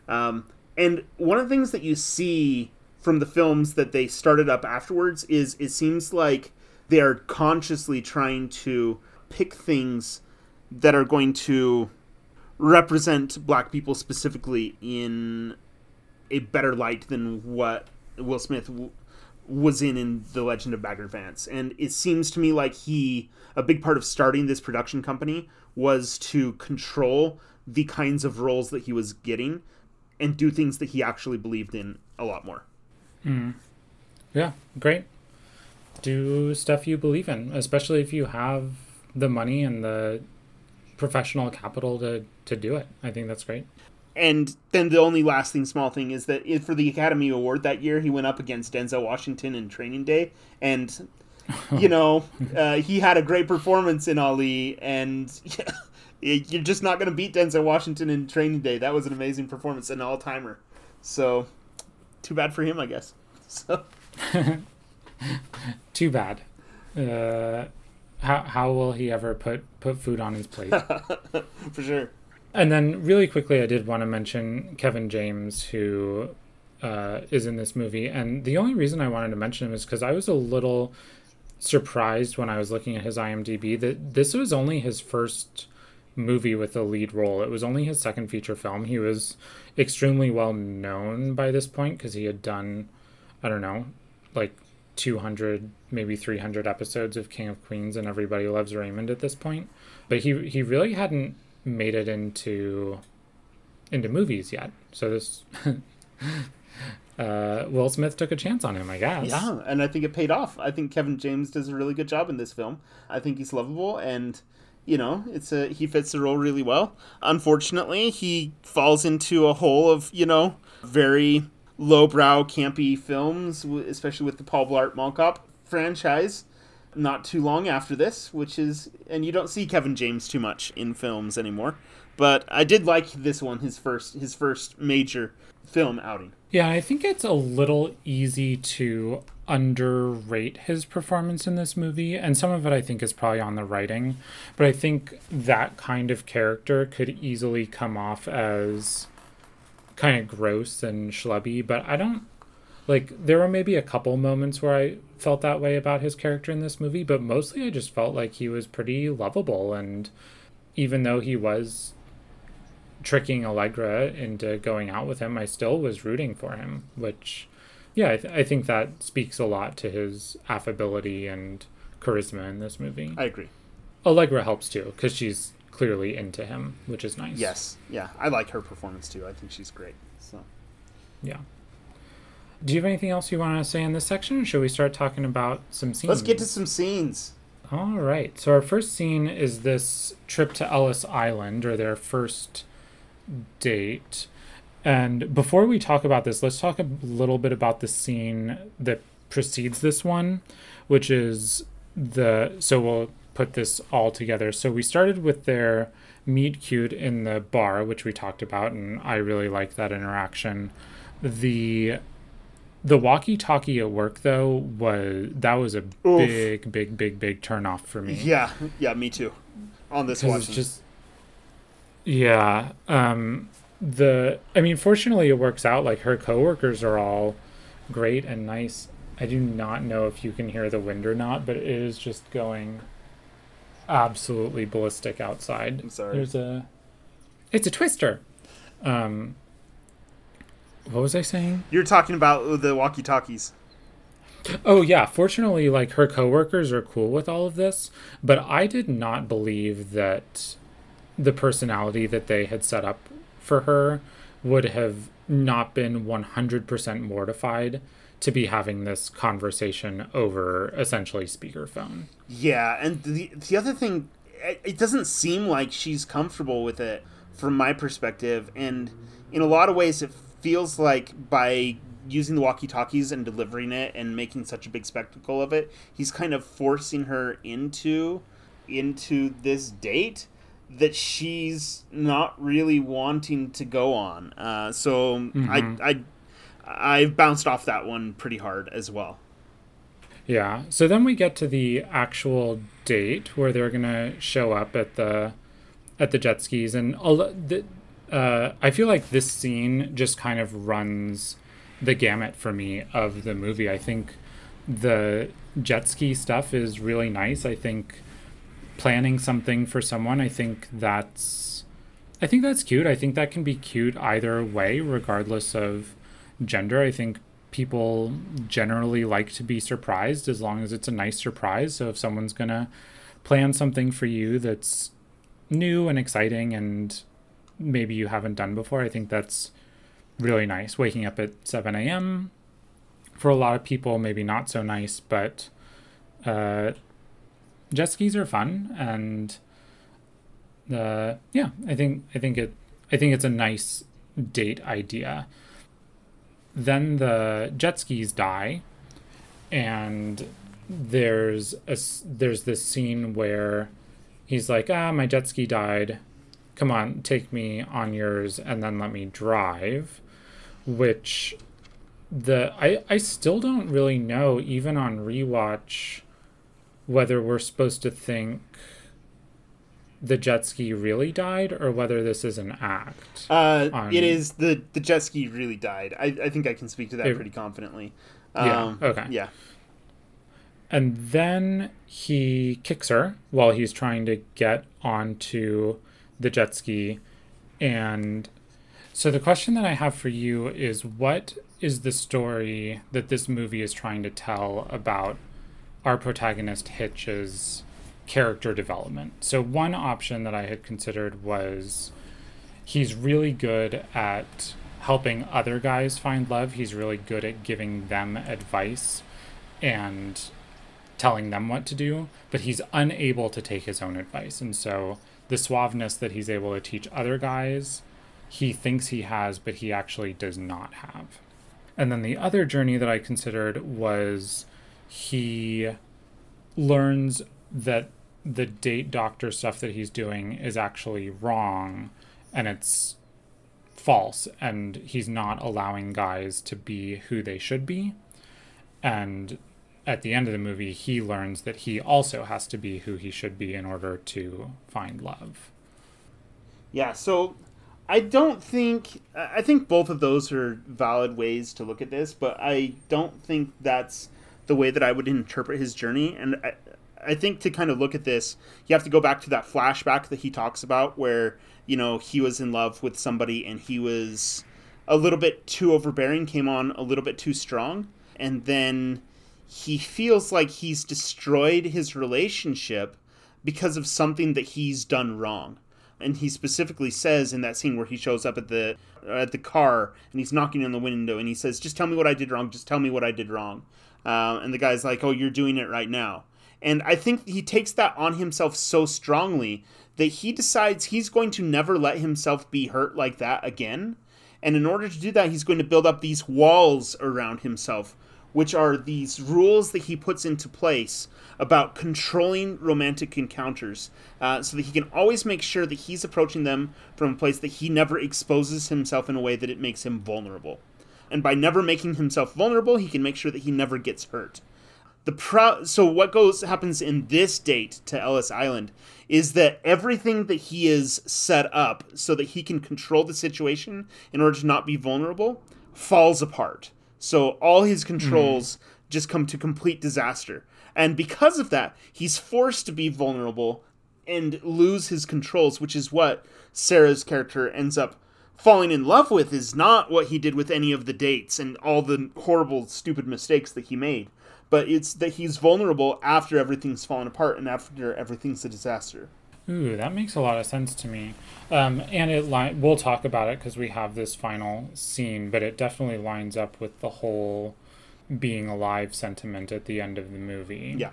Um, and one of the things that you see from the films that they started up afterwards is it seems like they're consciously trying to pick things that are going to represent black people specifically in a better light than what Will Smith w- was in in The Legend of Bagger Vance. And it seems to me like he, a big part of starting this production company was to control the kinds of roles that he was getting and do things that he actually believed in a lot more. Mm. Yeah, great. Do stuff you believe in, especially if you have the money and the professional capital to, to do it. I think that's great. And then the only last thing, small thing, is that for the Academy Award that year, he went up against Denzel Washington in Training Day, and you know uh, he had a great performance in Ali, and you're just not going to beat Denzel Washington in Training Day. That was an amazing performance, an all timer. So, too bad for him, I guess. So. too bad. Uh, how how will he ever put put food on his plate? for sure. And then, really quickly, I did want to mention Kevin James, who uh, is in this movie. And the only reason I wanted to mention him is because I was a little surprised when I was looking at his IMDb that this was only his first movie with a lead role. It was only his second feature film. He was extremely well known by this point because he had done, I don't know, like 200, maybe 300 episodes of King of Queens and Everybody Loves Raymond at this point. But he he really hadn't made it into into movies yet. So this uh, Will Smith took a chance on him, I guess. Yeah, and I think it paid off. I think Kevin James does a really good job in this film. I think he's lovable and you know, it's a he fits the role really well. Unfortunately, he falls into a hole of, you know, very lowbrow campy films, especially with the Paul Blart Mall Cop franchise. Not too long after this, which is, and you don't see Kevin James too much in films anymore. But I did like this one, his first his first major film outing. Yeah, I think it's a little easy to underrate his performance in this movie and some of it I think is probably on the writing but I think that kind of character could easily come off as kind of gross and schlubby but I don't like there were maybe a couple moments where I felt that way about his character in this movie but mostly I just felt like he was pretty lovable and even though he was tricking Allegra into going out with him I still was rooting for him which yeah, I, th- I think that speaks a lot to his affability and charisma in this movie. I agree. Allegra helps too because she's clearly into him, which is nice. Yes, yeah, I like her performance too. I think she's great. So, yeah. Do you have anything else you want to say in this section, or should we start talking about some scenes? Let's get to some scenes. All right. So our first scene is this trip to Ellis Island, or their first date. And before we talk about this, let's talk a little bit about the scene that precedes this one, which is the. So we'll put this all together. So we started with their meet cute in the bar, which we talked about, and I really liked that interaction. The the walkie-talkie at work though was that was a Oof. big, big, big, big turn off for me. Yeah, yeah, me too. On this one, just yeah. Um, the I mean, fortunately, it works out. Like her coworkers are all great and nice. I do not know if you can hear the wind or not, but it is just going absolutely ballistic outside. I'm sorry. There's a. It's a twister. Um. What was I saying? You're talking about the walkie talkies. Oh yeah, fortunately like her coworkers are cool with all of this, but I did not believe that the personality that they had set up for her would have not been 100% mortified to be having this conversation over essentially speakerphone. Yeah, and the the other thing it, doesn't seem like she's comfortable with it from my perspective and in a lot of ways it feels like by using the walkie talkies and delivering it and making such a big spectacle of it, he's kind of forcing her into into this date that she's not really wanting to go on. Uh, so Mm-hmm. I I I've bounced off that one pretty hard as well. Yeah. So then we get to the actual date where they're gonna show up at the at the jet skis, and a lo- the, uh, I feel like this scene just kind of runs the gamut for me of the movie. I think the jet ski stuff is really nice. I think planning something for someone, I think that's I think that's cute. I think that can be cute either way, regardless of gender. I think people generally like to be surprised as long as it's a nice surprise. So if someone's going to plan something for you that's new and exciting and maybe you haven't done before, I think that's really nice. Waking up at 7 a.m. for a lot of people, maybe not so nice, but uh, jet skis are fun and uh, yeah, I think I think it I think it's a nice date idea. Then the jet skis die, and there's a there's this scene where he's like, ah, my jet ski died. Come on, take me on yours, and then let me drive. Which the I I still don't really know, even on rewatch, whether we're supposed to think the jet ski really died or whether this is an act. Uh, on- it is the the jet ski really died. I, I think I can speak to that It- pretty confidently. Yeah, Um, okay. Yeah. And then he kicks her while he's trying to get onto the jet ski. And so the question that I have for you is what is the story that this movie is trying to tell about our protagonist Hitch's character development? So, one option that I had considered was he's really good at helping other guys find love, he's really good at giving them advice and telling them what to do, but he's unable to take his own advice. And so the suaveness that he's able to teach other guys, he thinks he has, but he actually does not have. And then the other journey that I considered was he learns that the date doctor stuff that he's doing is actually wrong and it's false and he's not allowing guys to be who they should be. And at the end of the movie he learns that he also has to be who he should be in order to find love. Yeah, so I don't think I think both of those are valid ways to look at this, but I don't think that's the way that I would interpret his journey. And I, I think to kind of look at this, you have to go back to that flashback that he talks about, where you know he was in love with somebody and he was a little bit too overbearing, came on a little bit too strong, and then he feels like he's destroyed his relationship because of something that he's done wrong and he specifically says in that scene where he shows up at the at the car and he's knocking on the window and he says, "Just tell me what I did wrong. Just tell me what I did wrong." Uh, and the guy's like, "Oh, you're doing it right now." And I think he takes that on himself so strongly that he decides he's going to never let himself be hurt like that again. And in order to do that, he's going to build up these walls around himself, which are these rules that he puts into place about controlling romantic encounters uh, so that he can always make sure that he's approaching them from a place that he never exposes himself in a way that it makes him vulnerable. And by never making himself vulnerable, he can make sure that he never gets hurt. The pro- so what goes happens in this date to Ellis Island is that everything that he is set up so that he can control the situation in order to not be vulnerable falls apart. So all his hmm. controls just come to complete disaster. And because of that, he's forced to be vulnerable and lose his controls, which is what Sara's character ends up falling in love with is not what he did with any of the dates and all the horrible stupid mistakes that he made but it's that he's vulnerable after everything's fallen apart and after everything's a disaster Ooh, that makes a lot of sense to me. Um, and it li- we'll talk about it because we have this final scene, but it definitely lines up with the whole being alive sentiment at the end of the movie. yeah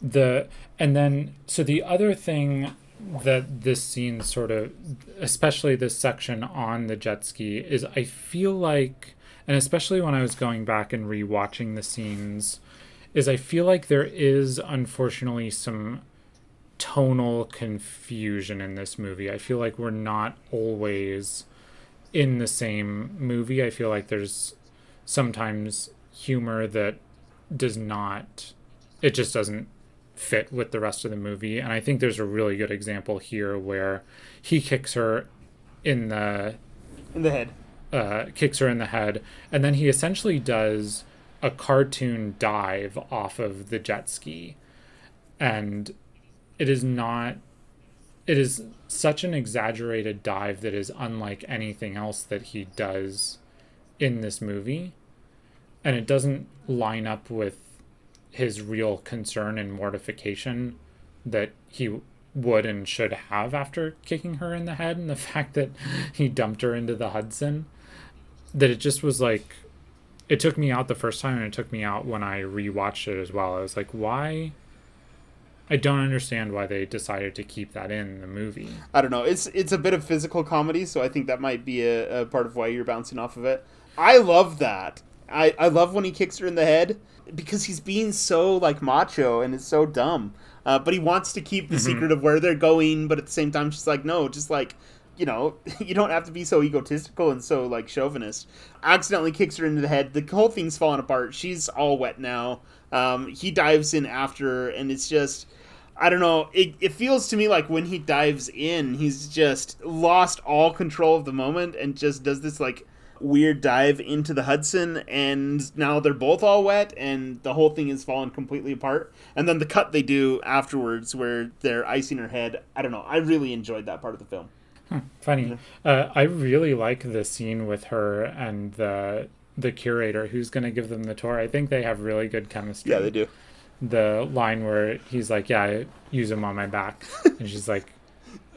The and then so the other thing that this scene sort of especially this section on the jet ski is I feel like and especially when I was going back and rewatching the scenes is I feel like there is unfortunately some tonal confusion in this movie. I feel like we're not always in the same movie. I feel like there's sometimes humor that does not it just doesn't fit with the rest of the movie. And I think there's a really good example here where he kicks her in the in the head. uh, kicks her in the head, and then he essentially does a cartoon dive off of the jet ski, and it is not. It is such an exaggerated dive that is unlike anything else that he does in this movie, and it doesn't line up with his real concern and mortification that he would and should have after kicking her in the head and the fact that he dumped her into the Hudson that it just was like it took me out the first time and it took me out when I rewatched it as well. I was like, why? I don't understand why they decided to keep that in the movie. I don't know. It's it's a bit of physical comedy, so I think that might be a, a part of why you're bouncing off of it. I love that. I, I love when he kicks her in the head because he's being so like macho and it's so dumb. Uh, but he wants to keep the Mm-hmm. secret of where they're going, but at the same time, she's like, no, just like you know, you don't have to be so egotistical and so like chauvinist. Accidentally kicks her into the head. The whole thing's falling apart. She's all wet now. Um, he dives in after, and it's just. I don't know. It, it feels to me like when he dives in, he's just lost all control of the moment and just does this like weird dive into the Hudson, and now they're both all wet, and the whole thing is fallen completely apart. And then the cut they do afterwards, where they're icing her head. I don't know. I really enjoyed that part of the film. Funny. Uh, I really like the scene with her and the the curator who's going to give them the tour. I think they have really good chemistry. Yeah, they do. the line where he's like, "Yeah, I use him on my back," and she's like,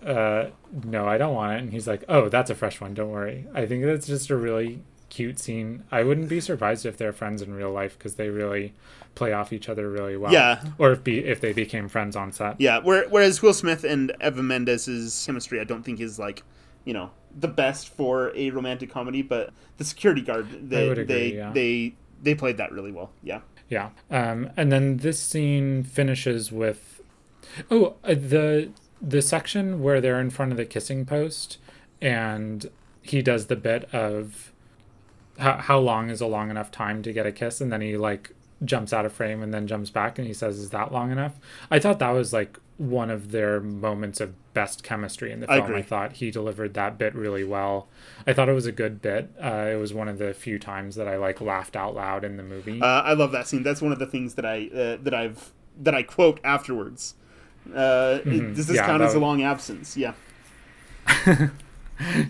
"Uh, no, I don't want it." And he's like, "Oh, that's a fresh one. Don't worry." I think that's just a really cute scene. I wouldn't be surprised if they're friends in real life because they really play off each other really well. Yeah. Or if be if they became friends on set. Yeah, whereas Will Smith and Eva Mendes's chemistry, I don't think is like, you know, the best for a romantic comedy. But the security guard, they agree, they, yeah. they they played that really well. Yeah. Yeah. Um, and then this scene finishes with, oh, uh, the the section where they're in front of the kissing post, and he does the bit of how how long is a long enough time to get a kiss, and then he like jumps out of frame and then jumps back and he says, "Is that long enough?" I thought that was like one of their moments of best chemistry in the I film. I, agree. thought he delivered that bit really well. I thought it was a good bit. Uh, it was one of the few times that I like laughed out loud in the movie. Uh, I love that scene. That's one of the things that I uh, that I've that I quote afterwards. Uh, it- does this Yeah, count as a was- long absence? Yeah.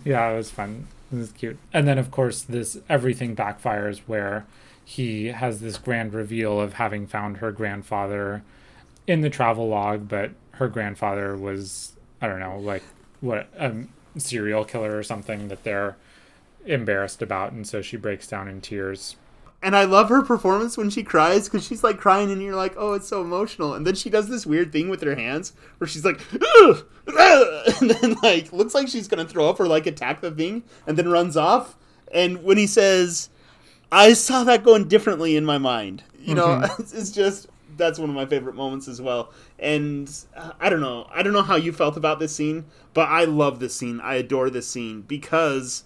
yeah, it was fun. It was cute. And then, of course, this everything backfires where he has this grand reveal of having found her grandfather in the travel log, but her grandfather was, I don't know, like what a serial killer or something that they're embarrassed about. And so she breaks down in tears. And I love her performance when she cries because she's like crying and you're like, oh, it's so emotional. And then she does this weird thing with her hands where she's like, "Ugh, ugh," and then like looks like she's gonna throw up or like attack the thing, and then runs off. And when he says, "I saw that going differently in my mind," you know, it's just that's one of my favorite moments as well. And uh, I don't know, I don't know how you felt about this scene, but I love this scene. I adore this scene because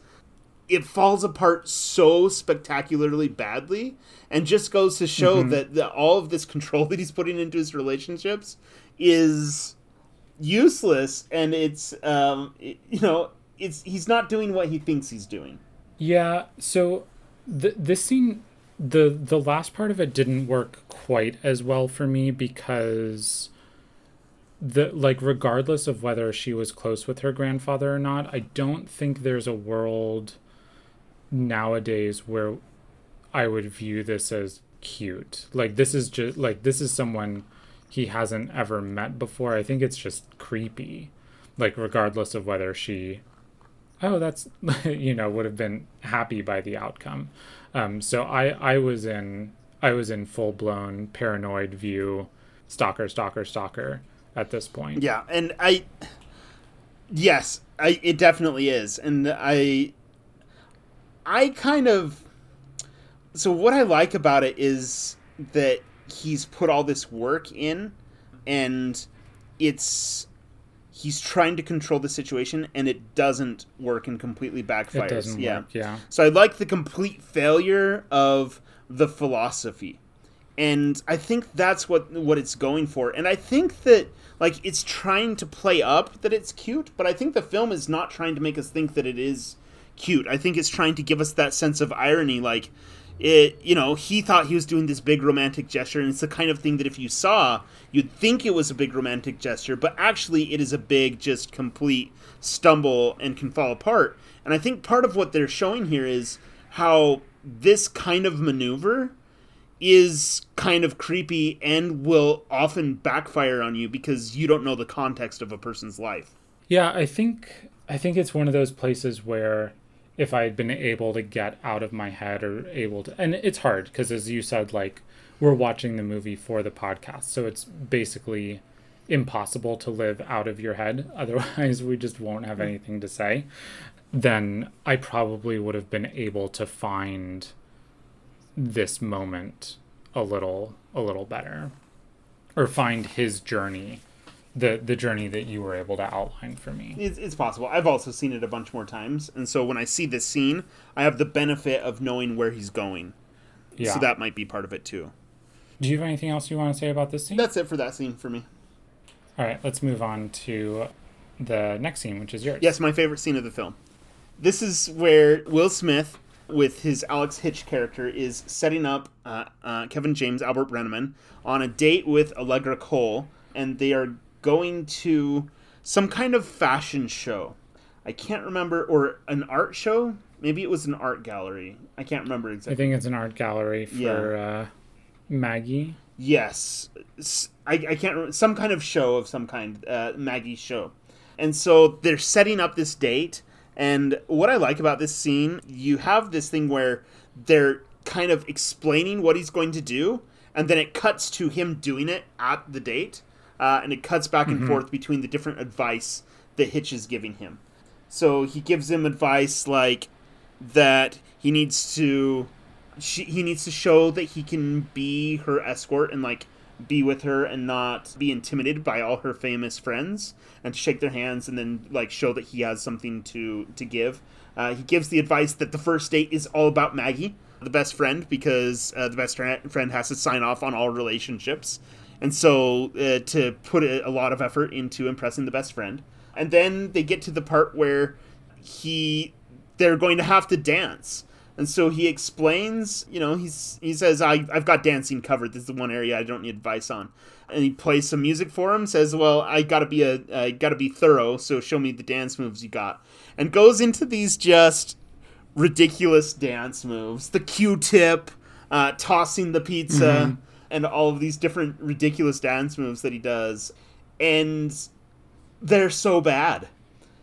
it falls apart so spectacularly badly and just goes to show that, that all of this control that he's putting into his relationships is useless and it's um it- you know it's he's not doing what he thinks he's doing. Yeah, so th- this scene, the the last part of it didn't work quite as well for me because the like regardless of whether she was close with her grandfather or not, I don't think there's a world nowadays where I would view this as cute. Like this is just like this is someone he hasn't ever met before. I think it's just creepy. Like regardless of whether she oh that's you know would have been happy by the outcome. Um so I I was in I was in full blown paranoid view stalker stalker stalker at this point. Yeah, and I yes, I it definitely is. And I I kind of so what I like about it is that he's put all this work in and it's he's trying to control the situation and it doesn't work and completely backfires. It doesn't yeah. work, yeah. So I like the complete failure of the philosophy. And I think that's what what it's going for. And I think that like it's trying to play up that it's cute, but I think the film is not trying to make us think that it is cute. I think it's trying to give us that sense of irony like it you know he thought he was doing this big romantic gesture and it's the kind of thing that if you saw you'd think it was a big romantic gesture but actually it is a big just complete stumble and can fall apart and i think part of what they're showing here is how this kind of maneuver is kind of creepy and will often backfire on you because you don't know the context of a person's life Yeah, I think I think it's one of those places where if I had been able to get out of my head or able to and it's hard because as you said like we're watching the movie for the podcast. So it's basically impossible to live out of your head otherwise we just won't have anything to say. Then I probably would have been able to find this moment a little a little better or find his journey the the journey that you were able to outline for me. It's, it's possible. I've also seen it a bunch more times, and so when I see this scene, I have the benefit of knowing where he's going. Yeah. So that might be part of it too. Do you have anything else you want to say about this scene? That's it for that scene for me. All right, let's move on to the next scene, which is yours. Yes, my favorite scene of the film. This is where Will Smith, with his Alex Hitch character, is setting up uh, uh, Kevin James, Albert Brenneman, on a date with Allegra Cole, and they are going to some kind of fashion show. I can't remember, or an art show. Maybe it was an art gallery. I can't remember exactly. I think it's an art gallery for uh, Maggie. Yes, I can't remember some kind of show of some kind, uh, Maggie's show, and so they're setting up this date. And what I like about this scene, you have this thing where they're kind of explaining what he's going to do, and then it cuts to him doing it at the date, uh, and it cuts back and forth between the different advice that Hitch is giving him. So he gives him advice like that he needs to she, he needs to show that he can be her escort and like be with her and not be intimidated by all her famous friends and to shake their hands and then like show that he has something to to give. Uh, he gives the advice that the first date is all about maggie the best friend because uh, the best friend has to sign off on all relationships and so uh, to put a, a lot of effort into impressing the best friend. And then they get to the part where he they're going to have to dance. And so he explains you know he's he says I, i've got dancing covered. This is the one area i don't need advice on. And he plays some music for him says well i gotta be a i gotta be thorough so show me the dance moves you got. And goes into these just ridiculous dance moves. The q-tip uh, tossing the pizza and all of these different ridiculous dance moves that he does and they're so bad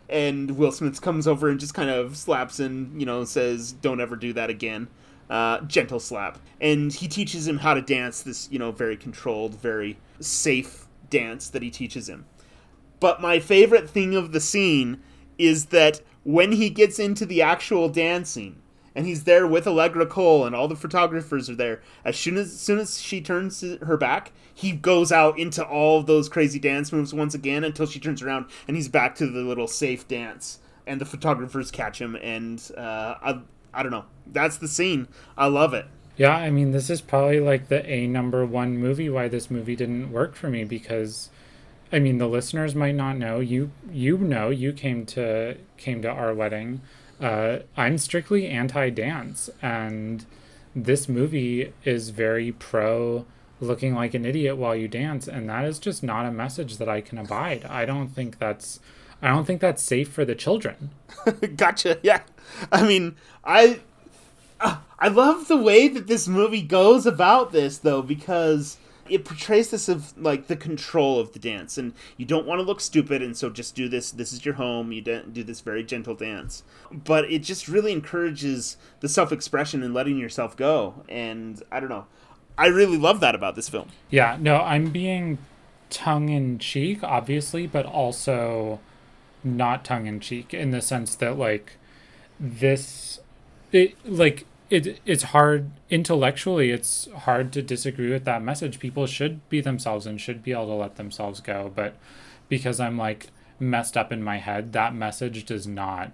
and Will Smith comes over and just kind of slaps and you know, says, "Don't ever do that again." Uh, gentle slap, and he teaches him how to dance this, you know, very controlled, very safe dance that he teaches him. But my favorite thing of the scene is that when he gets into the actual dancing, and he's there with Allegra Cole, and all the photographers are there. As soon as, as soon as she turns her back, he goes out into all those crazy dance moves once again until she turns around, and he's back to the little safe dance. And the photographers catch him, and uh, I, I don't know. That's the scene. I love it. Yeah, I mean, this is probably like the A number one movie why this movie didn't work for me because, I mean, the listeners might not know. You you know you came to came to our wedding. Uh, I'm strictly anti dance, and this movie is very pro looking like an idiot while you dance and that is just not a message that I can abide. I don't think that's I don't think that's safe for the children. gotcha. Yeah. I mean, I uh, I love the way that this movie goes about this though because it portrays this of like the control of the dance and you don't want to look stupid and so just do this this is your home you do this very gentle dance. But it just really encourages the self-expression and letting yourself go and i don't know. I really love that about this film. Yeah no i'm being tongue in cheek obviously but also not tongue in cheek in the sense that like this it like it it's hard intellectually it's hard to disagree with that message people should be themselves and should be able to let themselves go but because i'm like messed up in my head that message does not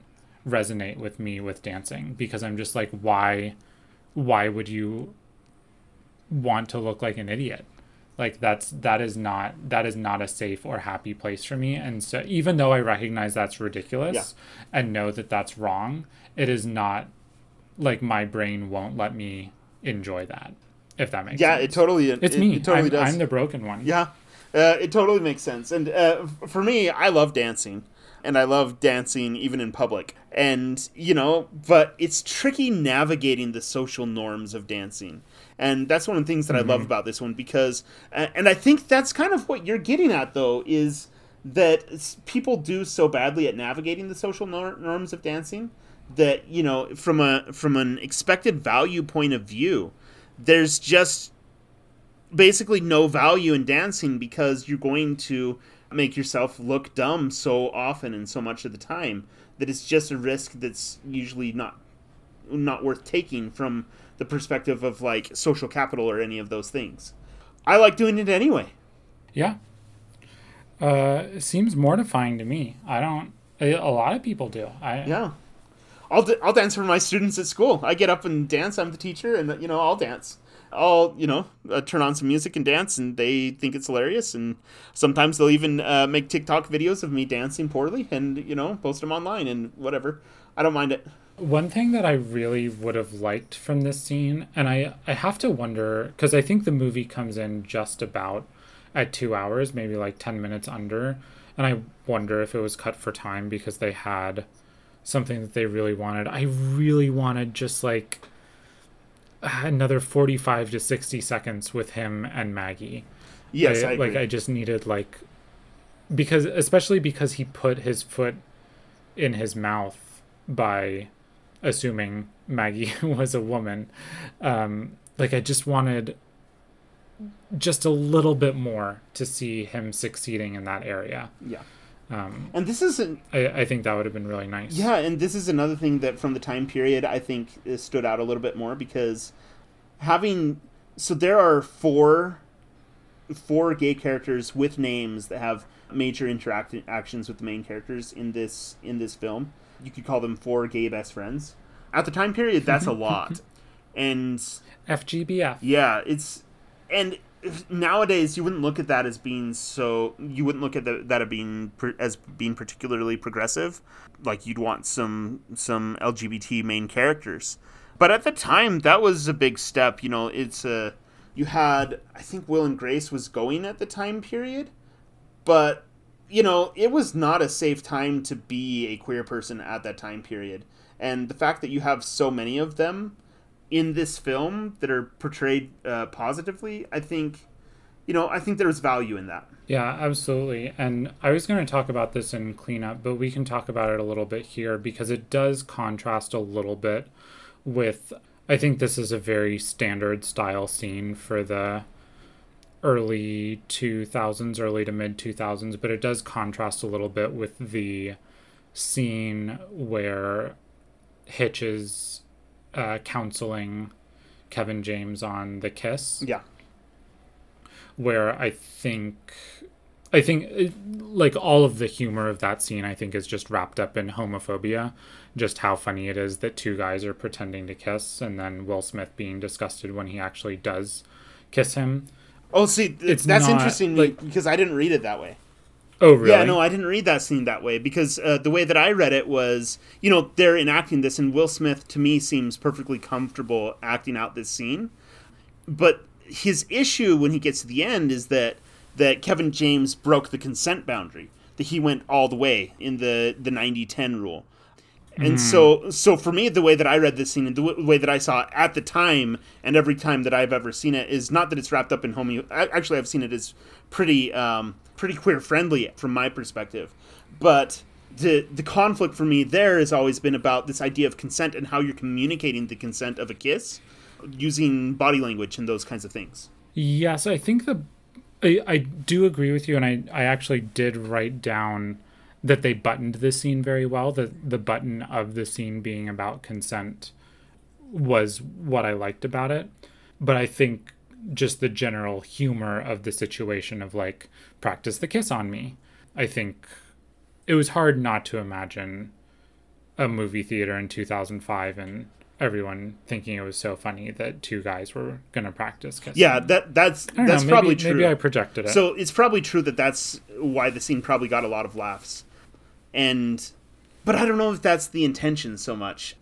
resonate with me with dancing because i'm just like why why would you want to look like an idiot like that's that is not that is not a safe or happy place for me and so even though i recognize that's ridiculous yeah. and know that that's wrong it is not like my brain won't let me enjoy that if that makes yeah, sense. it totally it's it, me. it totally I'm, does. I'm the broken one. Yeah. Uh, it totally makes sense. And uh, for me i love dancing. And i love dancing even in public. And you know but it's tricky navigating the social norms of dancing. And that's one of the things that mm-hmm. i love about this one because and i think that's kind of what you're getting at though is that people do so badly at navigating the social norms of dancing that you know from a from an expected value point of view there's just basically no value in dancing because you're going to make yourself look dumb so often and so much of the time that it's just a risk that's usually not not worth taking from the perspective of like social capital or any of those things. I like doing it anyway. Yeah. Uh, it seems mortifying to me. I don't. A lot of people do. I yeah. I'll, d- I'll dance for my students at school. I get up and dance. I'm the teacher, and you know I'll dance. I'll you know uh, turn on some music and dance, and they think it's hilarious. And sometimes they'll even uh, make TikTok videos of me dancing poorly, and you know post them online and whatever. I don't mind it. One thing that I really would have liked from this scene, and I I have to wonder because I think the movie comes in just about at two hours, maybe like ten minutes under, and I wonder if it was cut for time because they had something that they really wanted. I really wanted just like another 45 to 60 seconds with him and Maggie. Yes, I, I like I just needed like because especially because he put his foot in his mouth by assuming Maggie was a woman. Um like I just wanted just a little bit more to see him succeeding in that area. Yeah. Um, and this isn't. I, I think that would have been really nice. Yeah, and this is another thing that from the time period I think stood out a little bit more because having so there are four four gay characters with names that have major interactions with the main characters in this in this film. You could call them four gay best friends. At the time period, that's a lot. And FGBF. Yeah, it's and nowadays you wouldn't look at that as being so you wouldn't look at the, that as being as being particularly progressive. Like you'd want some some lgbt main characters. But at the time that was a big step you know it's a you had i think will and grace was going at the time period but you know it was not a safe time to be a queer person at that time period. And the fact that you have so many of them in this film that are portrayed uh, positively, I think, you know, I think there's value in that. Yeah, absolutely. And I was going to talk about this in cleanup, but we can talk about it a little bit here because it does contrast a little bit with. I think this is a very standard style scene for the early 2000s, early to mid 2000s, but it does contrast a little bit with the scene where Hitch is uh, counseling Kevin James on the kiss. Yeah. Where I think, I think, like all of the humor of that scene, I think is just wrapped up in homophobia. Just how funny it is that two guys are pretending to kiss, and then Will Smith being disgusted when he actually does kiss him. Oh, see, it's that's not, interesting like, because I didn't read it that way. Oh, really? Yeah, no, I didn't read that scene that way because uh, the way that I read it was, you know, they're enacting this, and Will Smith to me seems perfectly comfortable acting out this scene. But his issue when he gets to the end is that that Kevin James broke the consent boundary. That he went all the way in the the 90-10 rule. And mm. so so for me the way that I read this scene and the w- way that I saw it at the time and every time that I've ever seen it is not that it's wrapped up in homo actually I've seen it as pretty um, pretty queer friendly from my perspective. But the the conflict for me there has always been about this idea of consent and how you're communicating the consent of a kiss using body language and those kinds of things. Yes, I think the I, I do agree with you, and I, I actually did write down that they buttoned the scene very well. That the button of the scene being about consent was what I liked about it. But I think just the general humor of the situation of like practice the kiss on me. I think it was hard not to imagine a movie theater in 2005 and everyone thinking it was so funny that two guys were going to practice kissing. Yeah, that that's that's know, maybe, probably true. Maybe I projected it. So it's probably true that that's why the scene probably got a lot of laughs. And but I don't know if that's the intention so much.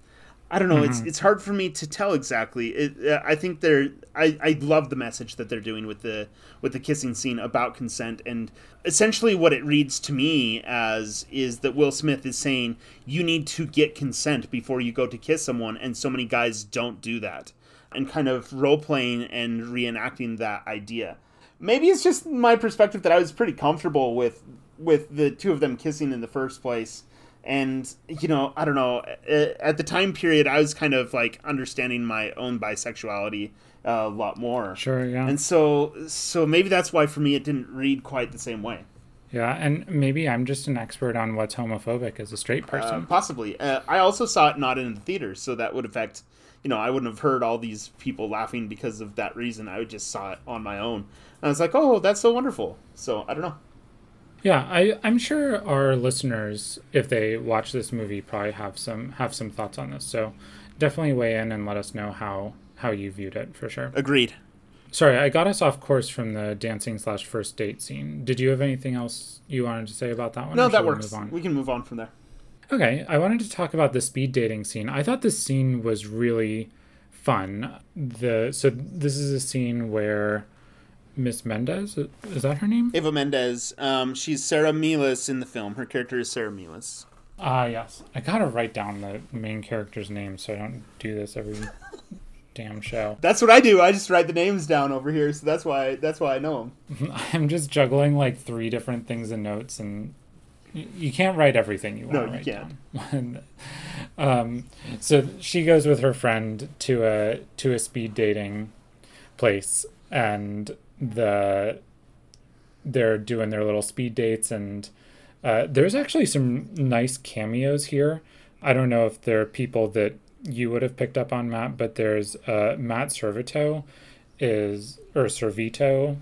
I don't know. Mm-hmm. It's it's hard for me to tell exactly. It, uh, I think they're. I, I love the message that they're doing with the with the kissing scene about consent, and essentially what it reads to me as is that Will Smith is saying you need to get consent before you go to kiss someone, and so many guys don't do that, and kind of role playing and reenacting that idea. Maybe it's just my perspective that I was pretty comfortable with with the two of them kissing in the first place. And you know i don't know at the time period i was kind of like understanding my own bisexuality a lot more. Sure yeah. And so so maybe that's why for me it didn't read quite the same way. Yeah and maybe i'm just an expert on what's homophobic as a straight uh, person. uh, possibly. Uh, i also saw it not in the theaters so that would affect you know i wouldn't have heard all these people laughing because of that reason. I just saw it on my own. And i was like oh that's so wonderful. So i don't know yeah, I, I'm sure our listeners, if they watch this movie, probably have some have some thoughts on this. So definitely weigh in and let us know how how you viewed it for sure. Agreed. Sorry, I got us off course from the dancing slash first date scene. Did you have anything else you wanted to say about that one? No, that works. We, we can move on from there. Okay, I wanted to talk about the speed dating scene. I thought this scene was really fun. The so this is a scene where Miss Mendes. Is that her name? Eva Mendes. Um, she's Sara Melas in the film. Her character is Sara Melas. Ah, uh, yes. I gotta write down the main character's name so I don't do this every damn show. That's what I do. I just write the names down over here, so that's why that's why I know them. I'm just juggling like three different things in notes, and you can't write everything you want no, to write you can't. down. um, so she goes with her friend to a to a speed dating place, and the they're doing their little speed dates and uh, there's actually some nice cameos here. I don't know if there are people that you would have picked up on Matt, but there's uh, Matt Servitto is or Servitto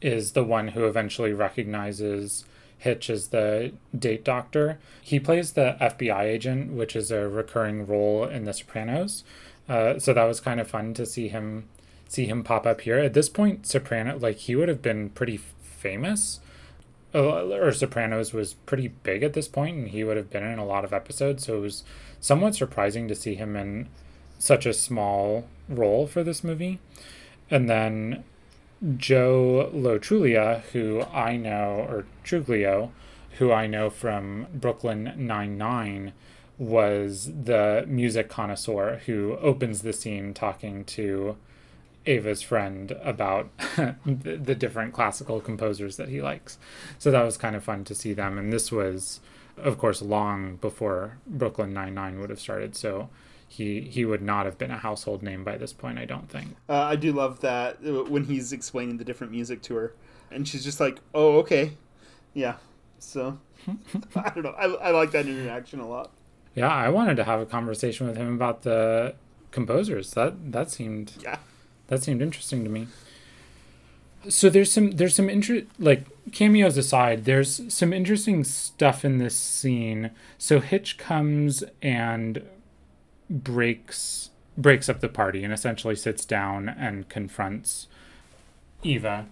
is the one who eventually recognizes Hitch as the date doctor. He plays the FBI agent, which is a recurring role in The Sopranos. Uh, so that was kind of fun to see him see him pop up here. At this point, Soprano, like he would have been pretty famous, or Sopranos was pretty big at this point, and he would have been in a lot of episodes. So it was somewhat surprising to see him in such a small role for this movie. And then Joe Lo Truglio, who I know, or Truglio, who I know from Brooklyn Nine Nine, was the music connoisseur who opens the scene talking to Ava's friend about the, the, different classical composers that he likes. So that was kind of fun to see them. And this was, of course, long before Brooklyn Nine Nine would have started. So he he would not have been a household name by this point, I don't think. Uh, I do love that uh, when he's explaining the different music to her, and she's just like, "Oh, okay, yeah." So I don't know. I, I like that interaction a lot. Yeah, I wanted to have a conversation with him about the composers. That that seemed yeah that seemed interesting to me. So there's some there's some interest like cameos aside, there's some interesting stuff in this scene. So Hitch comes and breaks breaks up the party and essentially sits down and confronts Eva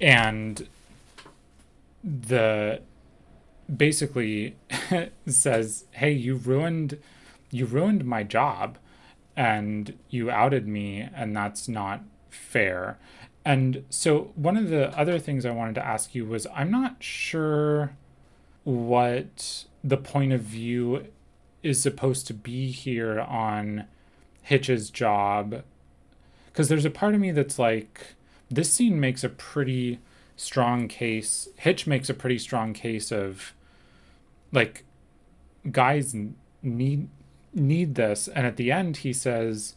and the basically says, "Hey, you ruined you ruined my job." And you outed me and that's not fair. And so, one of the other things I wanted to ask you was I'm not sure what the point of view is supposed to be here on Hitch's job. Because there's a part of me that's like, this scene makes a pretty strong case. Hitch makes a pretty strong case of, like, guys need need this, and at the end he says,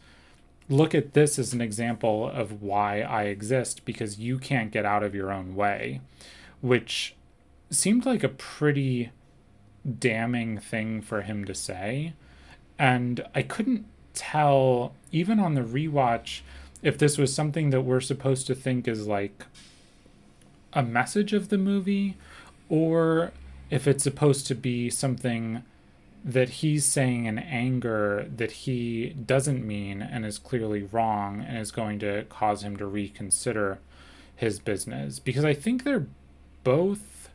"Look at this as an example of why I exist because you can't get out of your own way," which seemed like a pretty damning thing for him to say. And I couldn't tell, even on the rewatch, if this was something that we're supposed to think is like a message of the movie or if it's supposed to be something that he's saying in anger that he doesn't mean and is clearly wrong and is going to cause him to reconsider his business. Because I think they're both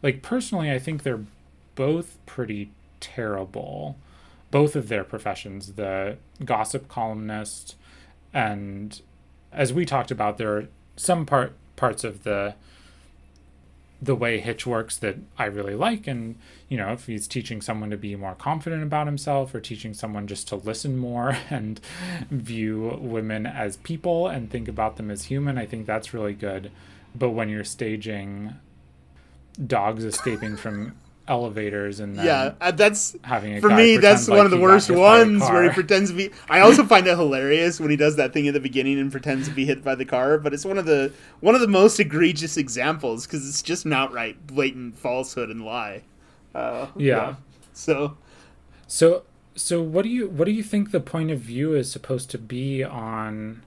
like personally I think they're both pretty terrible. Both of their professions the gossip columnist and as we talked about there are some part parts of the the way Hitch works that I really like. And, you know, if he's teaching someone to be more confident about himself or teaching someone just to listen more and view women as people and think about them as human, I think that's really good. But when you're staging dogs escaping from elevators and yeah, uh, that's having for me. That's like one of the worst ones where he pretends to be. I also find it hilarious when he does that thing at the beginning and pretends to be hit by the car. But it's one of the one of the most egregious examples because it's just an outright blatant falsehood and lie. Uh, yeah. yeah. So. So so what do you what do you think the point of view is supposed to be on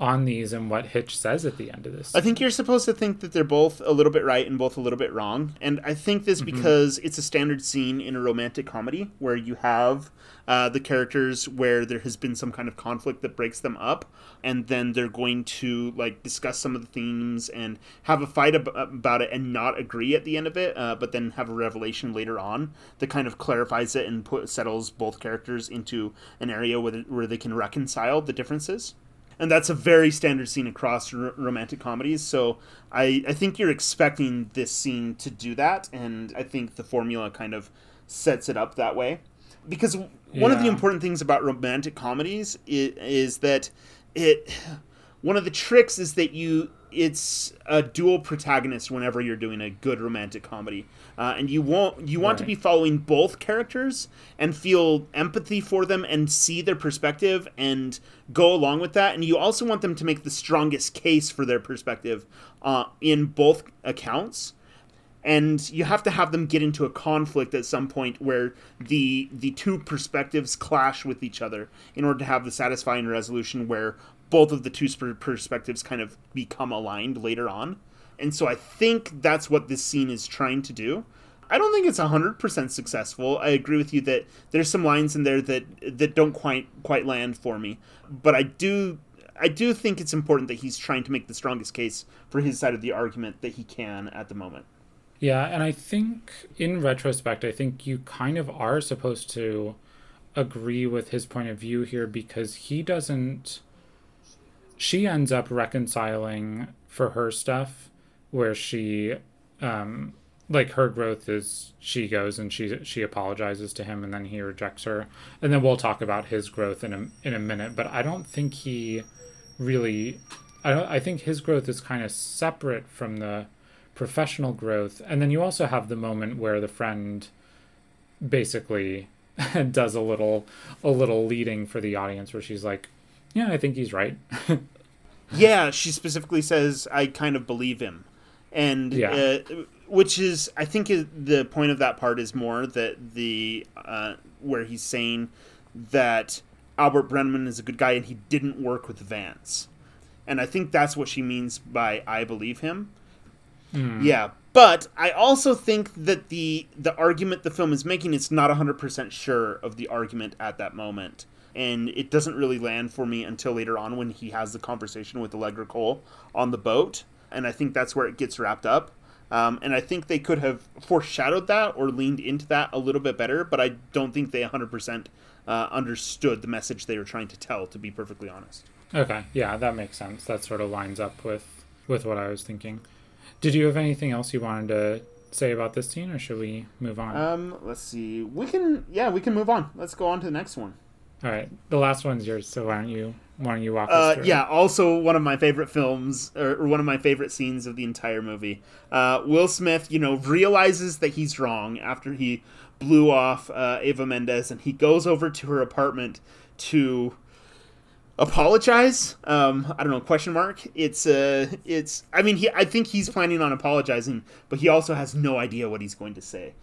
on these and what Hitch says at the end of this. I think you're supposed to think that they're both a little bit right and both a little bit wrong. And I think this mm-hmm. because it's a standard scene in a romantic comedy where you have uh, the characters where there has been some kind of conflict that breaks them up, and then they're going to like discuss some of the themes and have a fight ab- about it and not agree at the end of it, uh, but then have a revelation later on that kind of clarifies it and put settles both characters into an area where, where they can reconcile the differences and that's a very standard scene across r- romantic comedies. So I, I think you're expecting this scene to do that, and I think the formula kind of sets it up that way. Because one yeah. of the important things about romantic comedies is, is that it one of the tricks is that you it's a dual protagonist whenever you're doing a good romantic comedy, uh, and you want you want right. to be following both characters and feel empathy for them and see their perspective and go along with that, and you also want them to make the strongest case for their perspective uh, in both accounts. And you have to have them get into a conflict at some point where the the two perspectives clash with each other in order to have the satisfying resolution where both of the two perspectives kind of become aligned later on. And so I think that's what this scene is trying to do. I don't think it's 100% successful. I agree with you that there's some lines in there that that don't quite quite land for me. But I do I do think it's important that he's trying to make the strongest case for his side of the argument that he can at the moment. Yeah, and I think in retrospect, I think you kind of are supposed to agree with his point of view here because he doesn't she ends up reconciling for her stuff where she um like her growth is she goes and she she apologizes to him and then he rejects her. And then we'll talk about his growth in a in a minute but I don't think he really I don't I think his growth is kind of separate from the professional growth. And then you also have the moment where the friend basically does a little a little leading for the audience where she's like yeah, I think he's right. yeah, she specifically says, I kind of believe him. And, yeah. Uh, which is, I think the point of that part is more that the, uh, where he's saying that Albert Brenneman is a good guy and he didn't work with Vance. And I think that's what she means by I believe him. Mm. Yeah, but I also think that the the argument the film is making is not 100% sure of the argument at that moment and it doesn't really land for me until later on when he has the conversation with Allegra Cole on the boat, and I think that's where it gets wrapped up. Um, and I think they could have foreshadowed that or leaned into that a little bit better, but I don't think they 100% uh, understood the message they were trying to tell, to be perfectly honest. Okay, yeah, that makes sense. That sort of lines up with with what I was thinking. Did you have anything else you wanted to say about this scene, or should we move on? Um, let's see. We can, yeah, we can move on. Let's go on to the next one. All right, the last one's yours. So why don't you why don't you walk us Uh, yeah, also one of my favorite films, or, or one of my favorite scenes of the entire movie. Uh, Will Smith, you know, realizes that he's wrong after he blew off uh, Ava Mendes, and he goes over to her apartment to apologize. Um, I don't know, question mark. It's uh, it's. I mean, he. I think he's planning on apologizing, but he also has no idea what he's going to say.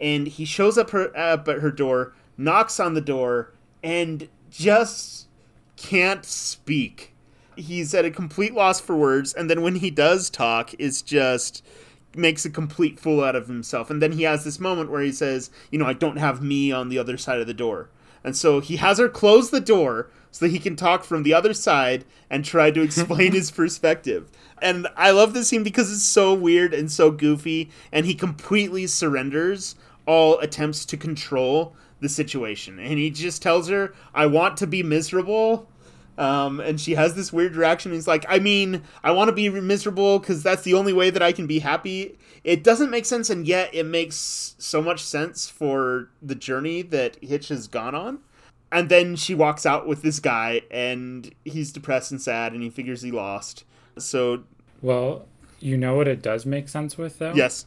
And he shows up her up at her door, knocks on the door, and just can't speak. He's at a complete loss for words, and then when he does talk, it's just makes a complete fool out of himself. And then he has this moment where he says, "You know, I don't have me on the other side of the door." And so he has her close the door so that he can talk from the other side and try to explain his perspective. And I love this scene because it's so weird and so goofy, and he completely surrenders all attempts to control the situation. And he just tells her, I want to be miserable. Um, and she has this weird reaction. He's like, I mean, I want to be miserable because that's the only way that I can be happy. It doesn't make sense, and yet it makes so much sense for the journey that Hitch has gone on. And then she walks out with this guy, and he's depressed and sad, and he figures he lost. So, Well, you know what it does make sense with though. yes,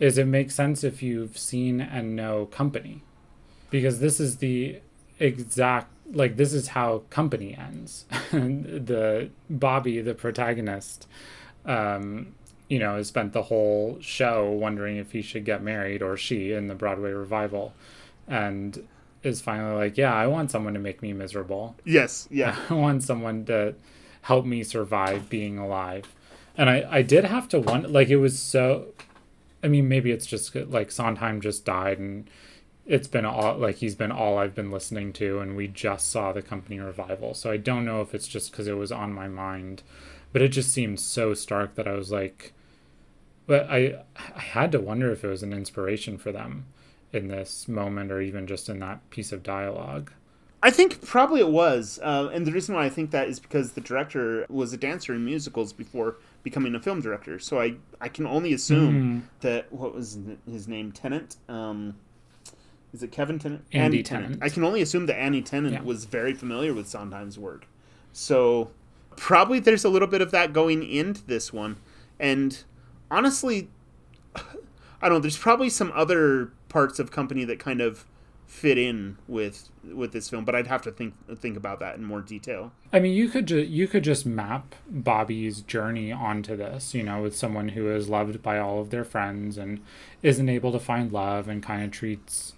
is it makes sense if you've seen and know company because this is the exact like this is how company ends the bobby the protagonist um you know has spent the whole show wondering if he should get married or she in the broadway revival and is finally like yeah i want someone to make me miserable yes, yeah, I want someone to help me survive being alive. And I, I did have to wonder, like, it was so. I mean, maybe it's just like Sondheim just died and it's been all, like, he's been all I've been listening to, and we just saw the company revival. So I don't know if it's just because it was on my mind, but it just seemed so stark that I was like, but I, I had to wonder if it was an inspiration for them in this moment or even just in that piece of dialogue. I think probably it was, uh, and the reason why I think that is because the director was a dancer in musicals before becoming a film director. So I I can only assume that what was his name Tennant. Um, is it Kevin Tennant? Andy Tennant. I can only assume that Andy Tennant Yeah. was very familiar with Sondheim's work. So probably there's a little bit of that going into this one, and honestly, I don't know. There's probably some other parts of Company that kind of fit in with with this film, but I'd have to think think about that in more detail. I mean, you could ju- you could just map Bobby's journey onto this, you know, with someone who is loved by all of their friends and isn't able to find love and kind of treats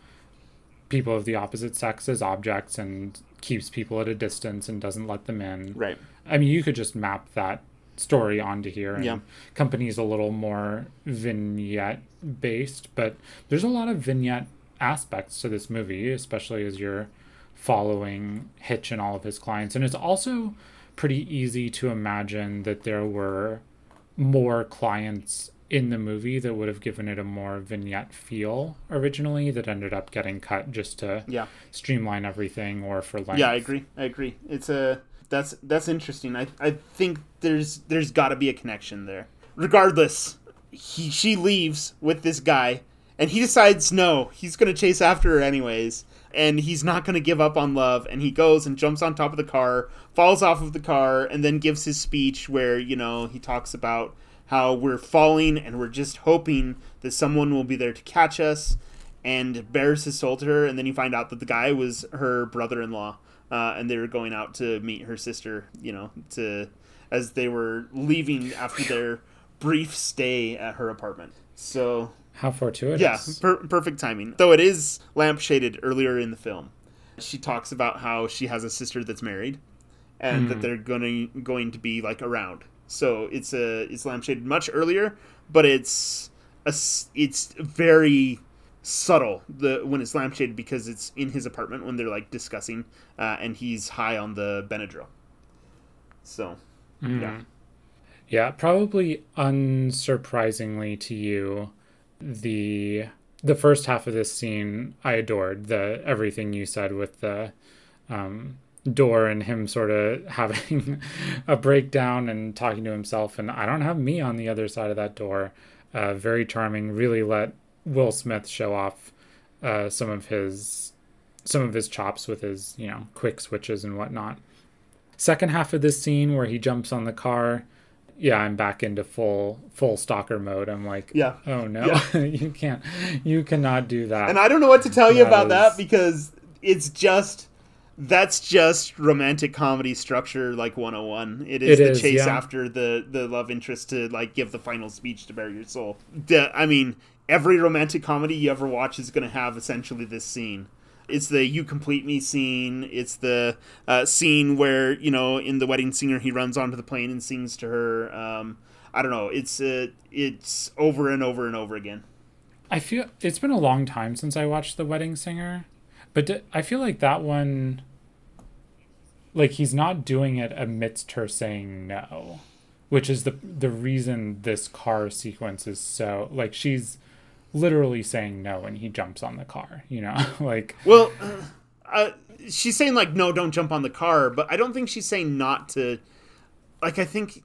people of the opposite sex as objects and keeps people at a distance and doesn't let them in. Right. I mean, you could just map that story onto here. And Yeah. Company's a little more vignette based, but there's a lot of vignette aspects to this movie, especially as you're following Hitch and all of his clients. And it's also pretty easy to imagine that there were more clients in the movie that would have given it a more vignette feel originally that ended up getting cut just to Yeah. streamline everything or for length. Yeah, I agree. I agree. It's a that's that's interesting. I I think there's there's got to be a connection there. Regardless, he she leaves with this guy and he decides no, he's going to chase after her anyways and he's not going to give up on love and he goes and jumps on top of the car, falls off of the car and then gives his speech where, you know, he talks about how we're falling and we're just hoping that someone will be there to catch us and bears his soul to her and then you find out that the guy was her brother-in-law uh, and they were going out to meet her sister you know to as they were leaving after their brief stay at her apartment. So How fortuitous. yeah per- perfect timing. Though it is lampshaded earlier in the film. She talks about how she has a sister that's married and that they're going to going to be like around. So it's a it's lampshaded much earlier but it's a it's very subtle the when it's lampshaded because it's in his apartment when they're like discussing uh, and he's high on the Benadryl. So yeah. Yeah, probably unsurprisingly to you, the the first half of this scene I adored. The everything you said with the um door and him sort of having a breakdown and talking to himself and I don't have me on the other side of that door. Uh, very charming. Really let Will Smith show off uh, some of his some of his chops with his you know quick switches and whatnot. Second half of this scene where he jumps on the car, yeah, I'm back into full full stalker mode. I'm like, Yeah. oh no, Yeah. you can't, you cannot do that. And I don't know what to tell you That about that because it's just that's just romantic comedy structure like 101. It is It the is, chase yeah. after the the love interest to like give the final speech to bare your soul. The, I mean, every romantic comedy you ever watch is going to have essentially this scene. It's the "you complete me" scene. It's the uh, scene where you know in the wedding singer he runs onto the plane and sings to her. Um, I don't know. It's uh, it's over and over and over again. I feel it's been a long time since I watched The Wedding Singer, but d- I feel like that one, like he's not doing it amidst her saying no, which is the the reason this car sequence is so like she's literally saying no and he jumps on the car, you know, like Well, uh, uh, she's saying like, no, don't jump on the car, but I don't think she's saying not to. Like, I think,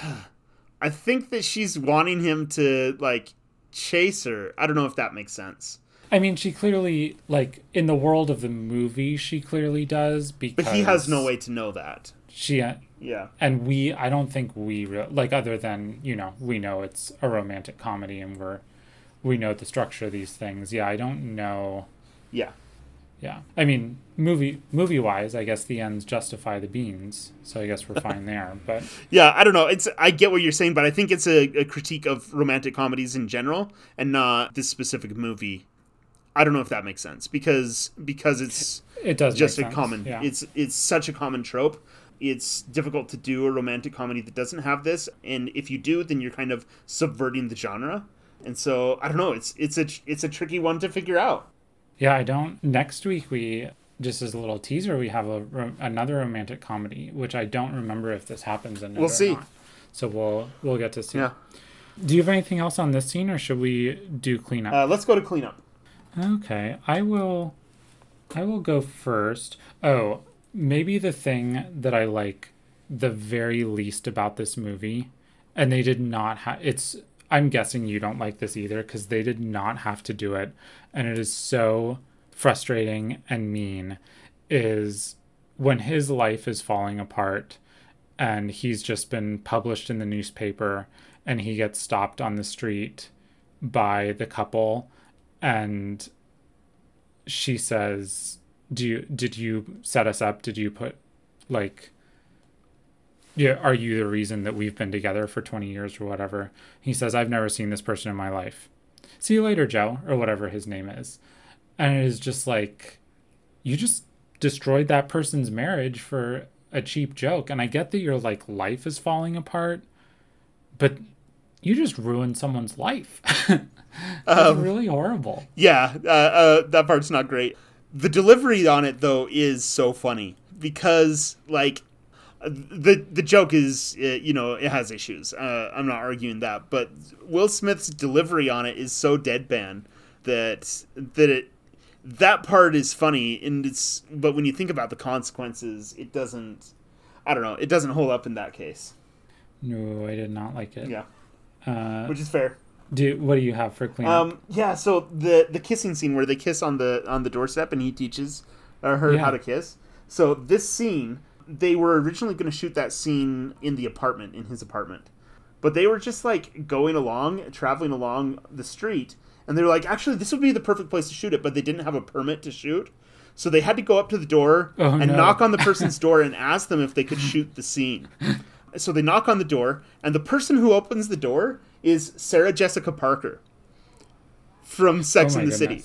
I think that she's wanting him to like chase her. I don't know if that makes sense. I mean she clearly like in the world of the movie she clearly does because But he has no way to know that. she Yeah. and we i don't think we re- like other than you know we know it's a romantic comedy and we're we know the structure of these things yeah i don't know Yeah. yeah i mean movie movie wise i guess the ends justify the beans so i guess we're fine there but Yeah, I don't know. It's I get what you're saying, but I think it's a, a critique of romantic comedies in general and not this specific movie. I don't know if that makes sense because because it's it does just a sense. common yeah it's it's such a common trope it's difficult to do a romantic comedy that doesn't have this and if you do then you're kind of subverting the genre. And so i don't know it's it's a it's a tricky one to figure out. Yeah i don't next week we just as a little teaser we have a another romantic comedy which i don't remember if this happens in We'll see. so we'll we'll get to see. Yeah. Do you have anything else on this scene or should we do cleanup? Uh, let's go to cleanup. Okay, I will I will go first. Oh, maybe the thing that I like the very least about this movie and they did not have it's I'm guessing you don't like this either cuz they did not have to do it and it is so frustrating and mean is when his life is falling apart and he's just been published in the newspaper and he gets stopped on the street by the couple and she says do you did you set us up? Did you put like yeah are you the reason that we've been together for 20 years or whatever? He says i've never seen this person in my life. See you later joe or whatever his name is. And it is just like you just destroyed that person's marriage for a cheap joke. And i get that your like life is falling apart but you just ruined someone's life. That's Um, really horrible. yeah uh, uh, that part's not great the delivery on it though is so funny because like the the joke is uh, you know it has issues. Uh, i'm not arguing that but will smith's delivery on it is so deadpan that that it that part is funny and it's but when you think about the consequences it doesn't i don't know it doesn't hold up in that case. No, I did not like it. yeah. Uh, which is fair do what do you have for cleanup? um yeah so the the kissing scene where they kiss on the on the doorstep and he teaches uh, her Yeah. how to kiss so this scene they were originally going to shoot that scene in the apartment in his apartment but they were just like going along traveling along the street and they were like actually this would be the perfect place to shoot it but they didn't have a permit to shoot so they had to go up to the door Oh, and no. knock on the person's door and ask them if they could shoot the scene so they knock on the door and the person who opens the door is sarah jessica parker from sex Oh in the city.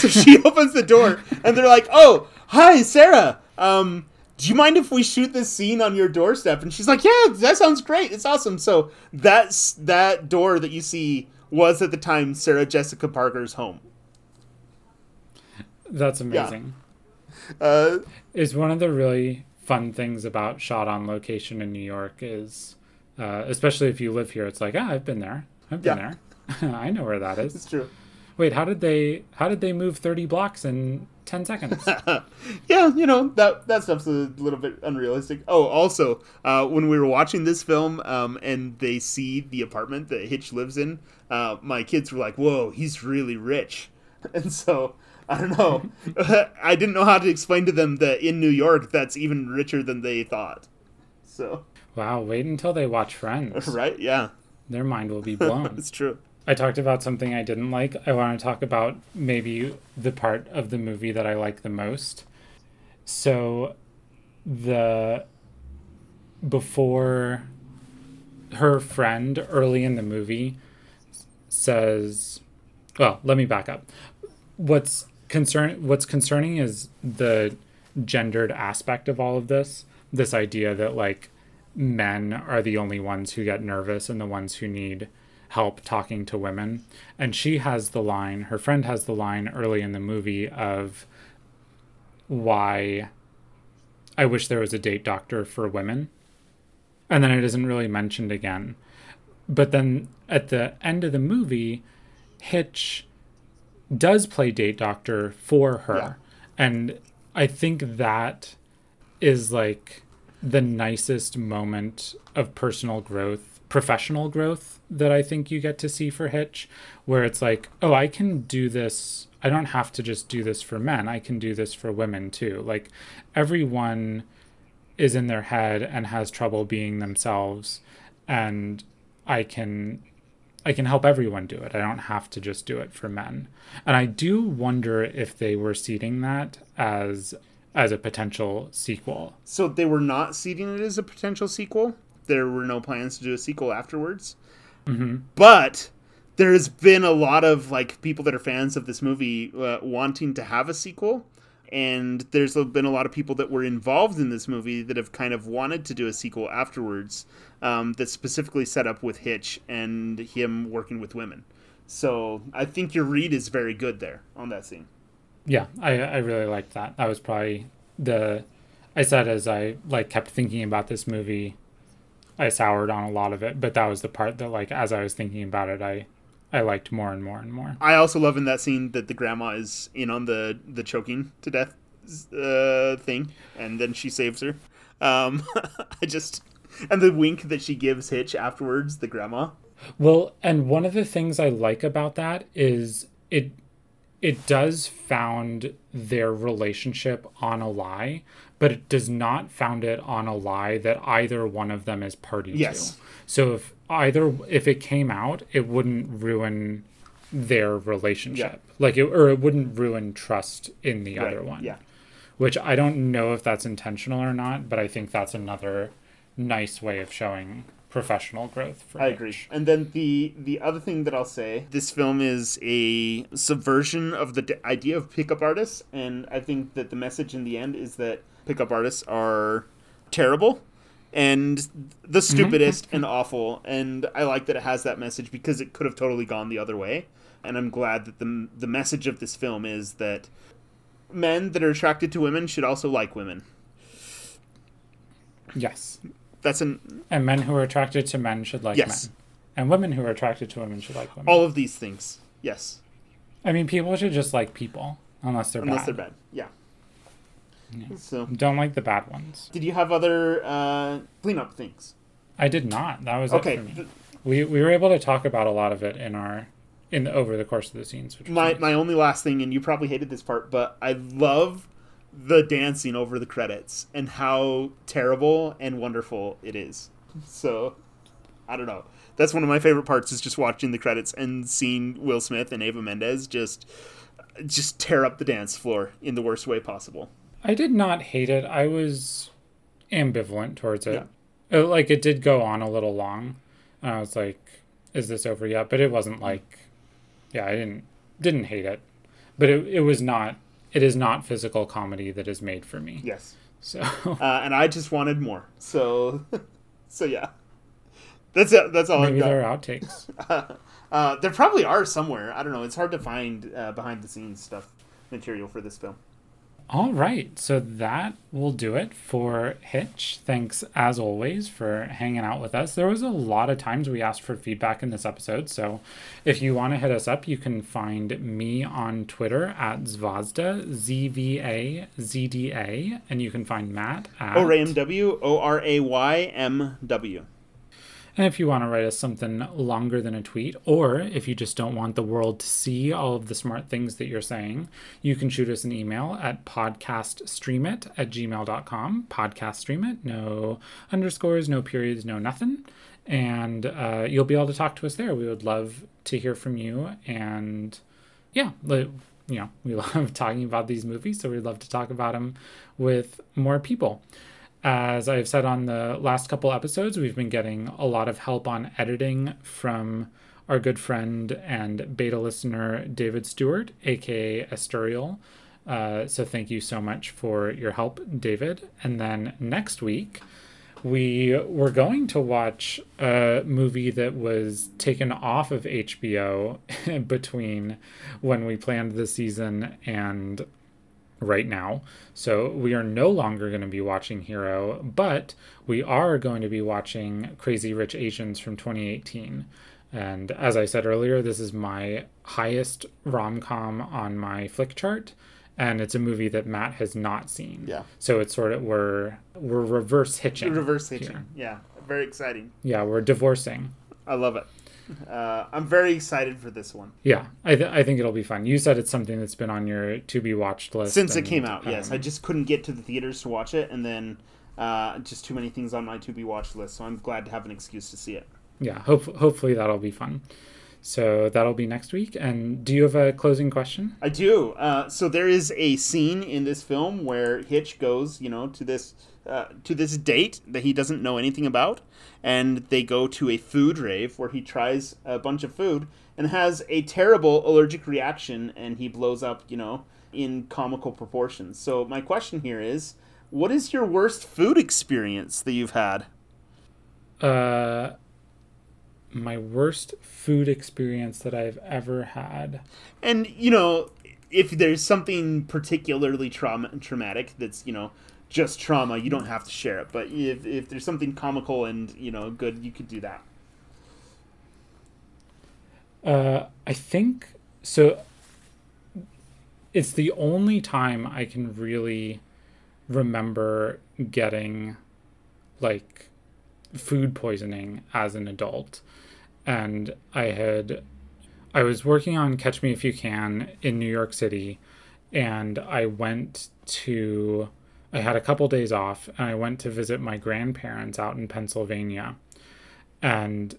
so she opens the door and they're like oh hi sarah. Um do you mind if we shoot this scene on your doorstep? And she's like yeah that sounds great. It's awesome. So that's that door that you see was at the time sarah jessica parker's home. That's amazing. uh Is one of the really fun things about shot on location in New York is, uh, especially if you live here, it's like ah, I've been there. I've been Yeah. there. I know where that is. it's true Wait, how did they how did they move 30 blocks in 10 seconds? yeah, you know that that stuff's a little bit unrealistic. Oh, also, uh, when we were watching this film um, and they see the apartment that Hitch lives in, uh, my kids were like, "Whoa, he's really rich," and so I don't know. I didn't know how to explain to them that in New York, that's even richer than they thought. So wow, wait until they watch Friends. right? Yeah, Their mind will be blown. it's true. I talked about something I didn't like. I want to talk about maybe the part of the movie that I like the most. So, the before her friend early in the movie says, well, let me back up. What's concern what's concerning is the gendered aspect of all of this. This idea that like men are the only ones who get nervous and the ones who need help talking to women. And she has the line, her friend has the line early in the movie of why I wish there was a date doctor for women. And then it isn't really mentioned again. But then at the end of the movie, Hitch does play date doctor for her. Yeah. And I think that is like the nicest moment of personal growth, professional growth that I think you get to see for Hitch, where it's like, oh, I can do this. I don't have to just do this for men. I can do this for women too. Like everyone is in their head and has trouble being themselves and I can I can help everyone do it. I don't have to just do it for men. And I do wonder if they were seeding that as as a potential sequel. So they were not seeding it as a potential sequel. There were no plans to do a sequel afterwards. But there's been a lot of like people that are fans of this movie uh, wanting to have a sequel, and there's been a lot of people that were involved in this movie that have kind of wanted to do a sequel afterwards. Um, that's specifically set up with Hitch and him working with women. So I think your read is very good there on that scene. Yeah, I I really liked that. That was probably the I said as I like kept thinking about this movie, I soured on a lot of it, but that was the part that like as I was thinking about it, I I liked more and more and more. I also love in that scene that the grandma is in on the the choking to death uh, thing, and then she saves her. Um, I just and the wink that she gives Hitch afterwards, the grandma. Well, and one of the things I like about that is it it does found their relationship on a lie, but it does not found it on a lie that either one of them is party Yes. to. So if either if it came out, it wouldn't ruin their relationship. Yeah. Like it or it wouldn't ruin trust in the other one. yeah. Which I don't know if that's intentional or not, but I think that's another nice way of showing professional growth for I agree. And then the the other thing that I'll say, this film is a subversion of the d- idea of pickup artists, and I think that the message in the end is that pickup artists are terrible and the mm-hmm. stupidest and awful. And I like that it has that message because it could have totally gone the other way. And I'm glad that the the message of this film is that men that are attracted to women should also like women. Yes. That's an And men who are attracted to men should like Yes. men. And women who are attracted to women should like women. all of these things. Yes, I mean, people should just like people, unless they're unless bad. they're bad. Yeah. So, Don't like the bad ones. did you have other uh, cleanup things? I did not. That was Okay, it for me. We we were able to talk about a lot of it in our in the, over the course of the scenes. Which was my nice. my only last thing, and you probably hated this part, but I love the dancing over the credits and how terrible and wonderful it is. So, I don't know. That's one of my favorite parts is just watching the credits and seeing Will Smith and Eva Mendes just just tear up the dance floor in the worst way possible. I did not hate it. I was ambivalent towards it. Uh, Like it did go on a little long. And I was like, "Is this over yet?" But it wasn't like, yeah, I didn't didn't hate it, but it it was not. It is not physical comedy that is made for me. Yes. So Uh, and I just wanted more. So, so yeah. That's it. That's all maybe got. there are outtakes. Uh, there probably are somewhere. I don't know. It's hard to find uh, behind the scenes stuff material for this film. All right, so that will do it for Hitch. Thanks as always for hanging out with us. There was a lot of times we asked for feedback in this episode, so if you want to hit us up, you can find me on Twitter at Zvazda, Z V A Z D A, and you can find Matt at O R A M W O R A Y M W. And if you want to write us something longer than a tweet, or if you just don't want the world to see all of the smart things that you're saying, you can shoot us an email at podcaststreamit at gmail.com. Podcaststreamit, no underscores, no periods, no nothing. And uh, you'll be able to talk to us there. We would love to hear from you. And yeah, you know, we love talking about these movies, so we'd love to talk about them with more people. As I've said on the last couple episodes, we've been getting a lot of help on editing from our good friend and beta listener David Stewart, aka Esturial. Uh, so thank you so much for your help, David. And then next week, we were going to watch a movie that was taken off of HBO between when we planned the season and right now. So we are no longer going to be watching Hero, but we are going to be watching Crazy Rich Asians from 2018. And as I said earlier, this is my highest rom com on my Flickchart. And it's a movie that Matt has not seen. Yeah. So it's sort of we're we're reverse hitching. Reverse hitching. here. Yeah. Very exciting. Yeah, we're divorcing. I love it. Uh, I'm very excited for this one. Yeah, I, th- I think it'll be fun. You said it's something that's been on your to be watched list Since it came out, yes. um, I just couldn't get to the theaters to watch it, and then uh, just too many things on my to be watched list, so I'm glad to have an excuse to see it. yeah. Hope, hopefully that'll be fun. So that'll be next week. And do you have a closing question? I do. Uh, so there is a scene in this film where Hitch goes, you know, to this uh, to this date that he doesn't know anything about, and they go to a food rave where he tries a bunch of food and has a terrible allergic reaction, and he blows up, you know, in comical proportions. So my question here is, what is your worst food experience that you've had? Uh, my worst food experience that I've ever had. And you know, if there's something particularly trauma traumatic that's you know just trauma, you don't have to share it. But if if there's something comical and you know good, you could do that. Uh, I think so. It's the only time I can really remember getting like food poisoning as an adult. And I had, I was working on Catch Me If You Can in New York City, and I went to, I had a couple days off, and I went to visit my grandparents out in Pennsylvania. And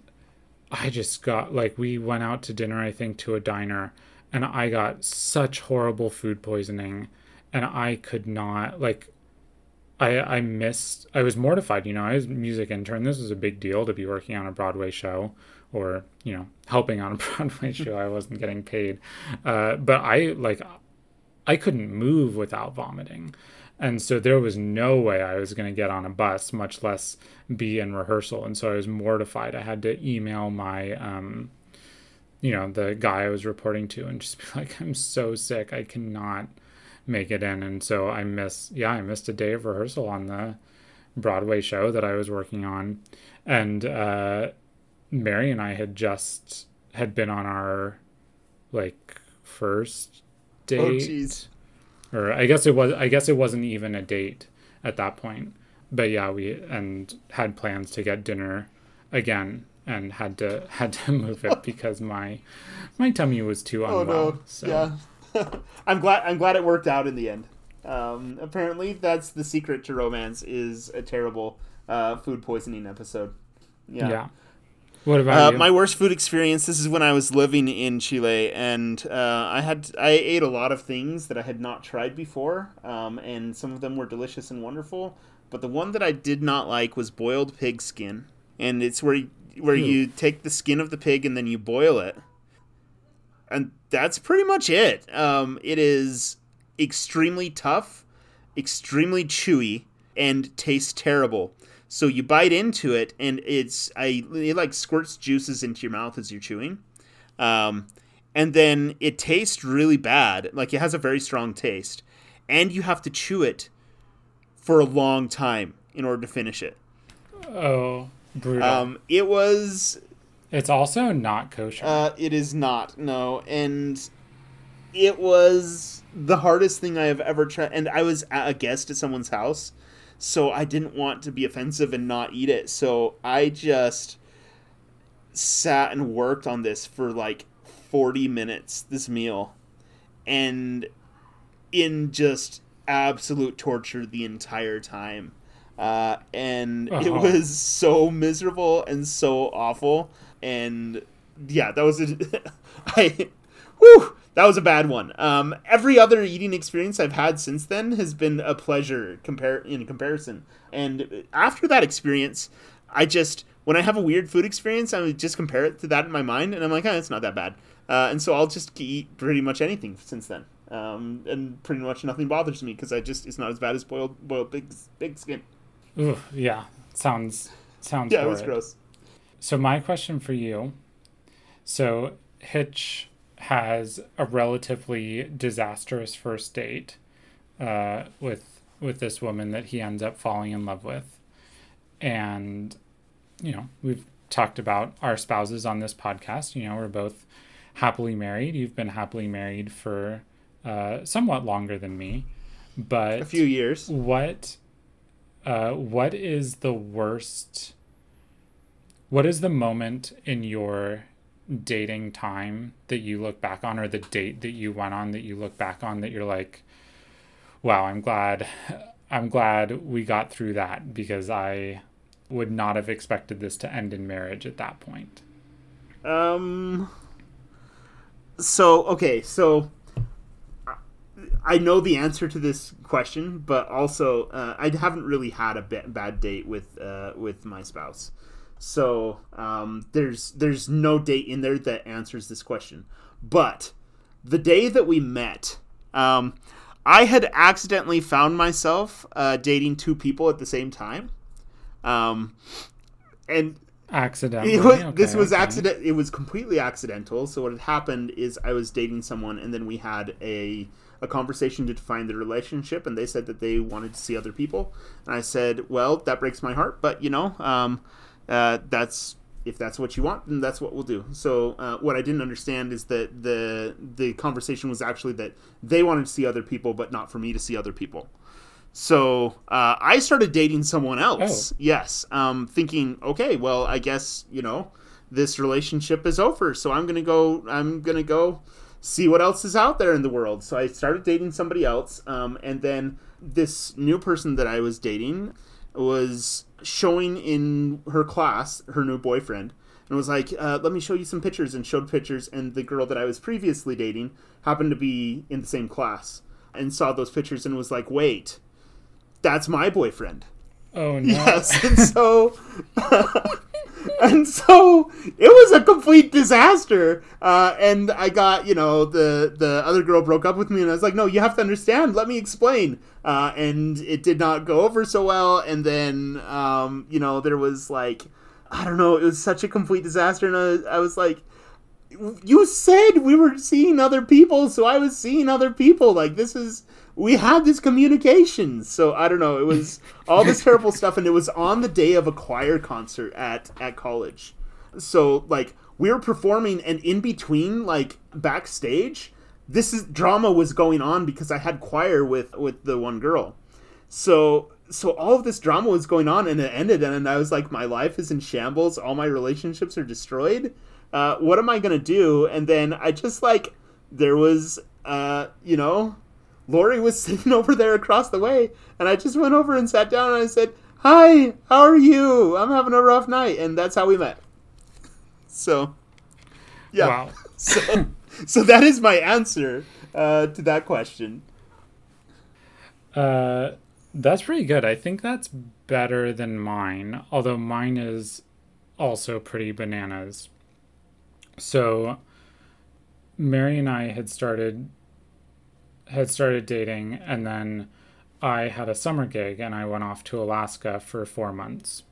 I just got like we went out to dinner I think to a diner and I got such horrible food poisoning and I could not like I I missed I was mortified you know I was music intern. This was a big deal to be working on a Broadway show or you know helping on a Broadway show. I wasn't getting paid. Uh, but I like I couldn't move without vomiting and so there was no way I was going to get on a bus, much less be in rehearsal. And so I was mortified. I had to email my, um, you know, the guy I was reporting to and just be like, I'm so sick. I cannot make it in. And so I missed, yeah, I missed a day of rehearsal on the Broadway show that I was working on. And uh, Mary and I had just had been on our like first date Oh, jeez. Or I guess it was I guess it wasn't even a date at that point. But yeah, we and had plans to get dinner again and had to had to move it because my my tummy was too unwell. Oh no! So Yeah, I'm glad. I'm glad it worked out in the end. Um, apparently, that's the secret to romance is a terrible uh, food poisoning episode. yeah. Yeah. What about Uh, my worst food experience. This is when I was living in Chile, and uh, I had I ate a lot of things that I had not tried before, um, and some of them were delicious and wonderful. But the one that I did not like was boiled pig skin, and it's where you, where Ew. you take the skin of the pig and then you boil it, and that's pretty much it. Um, it is extremely tough, extremely chewy, and tastes terrible. So you bite into it, and it's I it like squirts juices into your mouth as you're chewing, um, and then it tastes really bad. Like it has a very strong taste, and you have to chew it for a long time in order to finish it. Oh, brutal. Um, it was it's also not kosher. Uh, it is not, no. And it was the hardest thing I have ever tried. And I was a guest at someone's house, so I didn't want to be offensive and not eat it. So I just sat and worked on this for like 40 minutes, this meal. And in just absolute torture the entire time. Uh, and uh-huh. it was so miserable and so awful and yeah, that was a, I, whew, that was a bad one. Um, every other eating experience I've had since then has been a pleasure compare in comparison. And after that experience, I just when I have a weird food experience, I would just compare it to that in my mind, and I'm like, oh, it's not that bad. Uh, and so I'll just eat pretty much anything since then. Um, and pretty much nothing bothers me because I just it's not as bad as boiled boiled pig pig skin. Ooh, yeah, sounds sounds. Yeah, horrid. it was gross. So my question for you, so Hitch has a relatively disastrous first date uh, with with this woman that he ends up falling in love with, and you know we've talked about our spouses on this podcast. You know we're both happily married. You've been happily married for uh, somewhat longer than me, but a few years. What uh, what is the worst? What is the moment in your dating time that you look back on, or the date that you went on that you look back on that you're like, wow, I'm glad, I'm glad we got through that because I would not have expected this to end in marriage at that point. Um. So okay, so I know the answer to this question, but also uh, I haven't really had a bad date with uh, with my spouse. So um, there's there's no date in there that answers this question. But the day that we met, um, I had accidentally found myself uh, dating two people at the same time, um, and accidentally. Was, okay, this was okay. accident. It was completely accidental. So what had happened is I was dating someone, and then we had a a conversation to define the relationship, and they said that they wanted to see other people, and I said, well, that breaks my heart, but you know. Um, uh, that's if that's what you want, then that's what we'll do. So uh, what I didn't understand is that the the conversation was actually that they wanted to see other people, but not for me to see other people. So uh, I started dating someone else. Oh. Yes, um, thinking, okay, well, I guess you know this relationship is over, so I'm gonna go. I'm gonna go see what else is out there in the world. So I started dating somebody else, um, and then this new person that I was dating was showing in her class her new boyfriend and was like, uh, "Let me show you some pictures," and showed pictures. And the girl that I was previously dating happened to be in the same class and saw those pictures and was like, "Wait, that's my boyfriend." Oh no! Yes, and so and so it was a complete disaster. Uh, and I got, you know, the the other girl broke up with me, and I was like, no, you have to understand. Let me explain. Uh, and it did not go over so well. And then, um, you know, there was like, I don't know, it was such a complete disaster, and I, I was like. You said we were seeing other people, so I was seeing other people. Like this is we had this communication. So I don't know. It was all this terrible stuff, and it was on the day of a choir concert at at college. So like we were performing, and in between, like backstage, this is drama was going on because I had choir with with the one girl. So so all of this drama was going on, and it ended, and I was like, my life is in shambles. All my relationships are destroyed. Uh, what am I gonna do? And then I just like there was uh, you know Lori was sitting over there across the way, and I just went over and sat down and I said, "Hi, how are you? I'm having a rough night," and that's how we met. So, yeah. Wow. so, so that is my answer uh, to that question. Uh, that's pretty good. I think that's better than mine, although mine is also pretty bananas. So, Mary and I had started had started dating, and then I had a summer gig and I went off to Alaska for four months.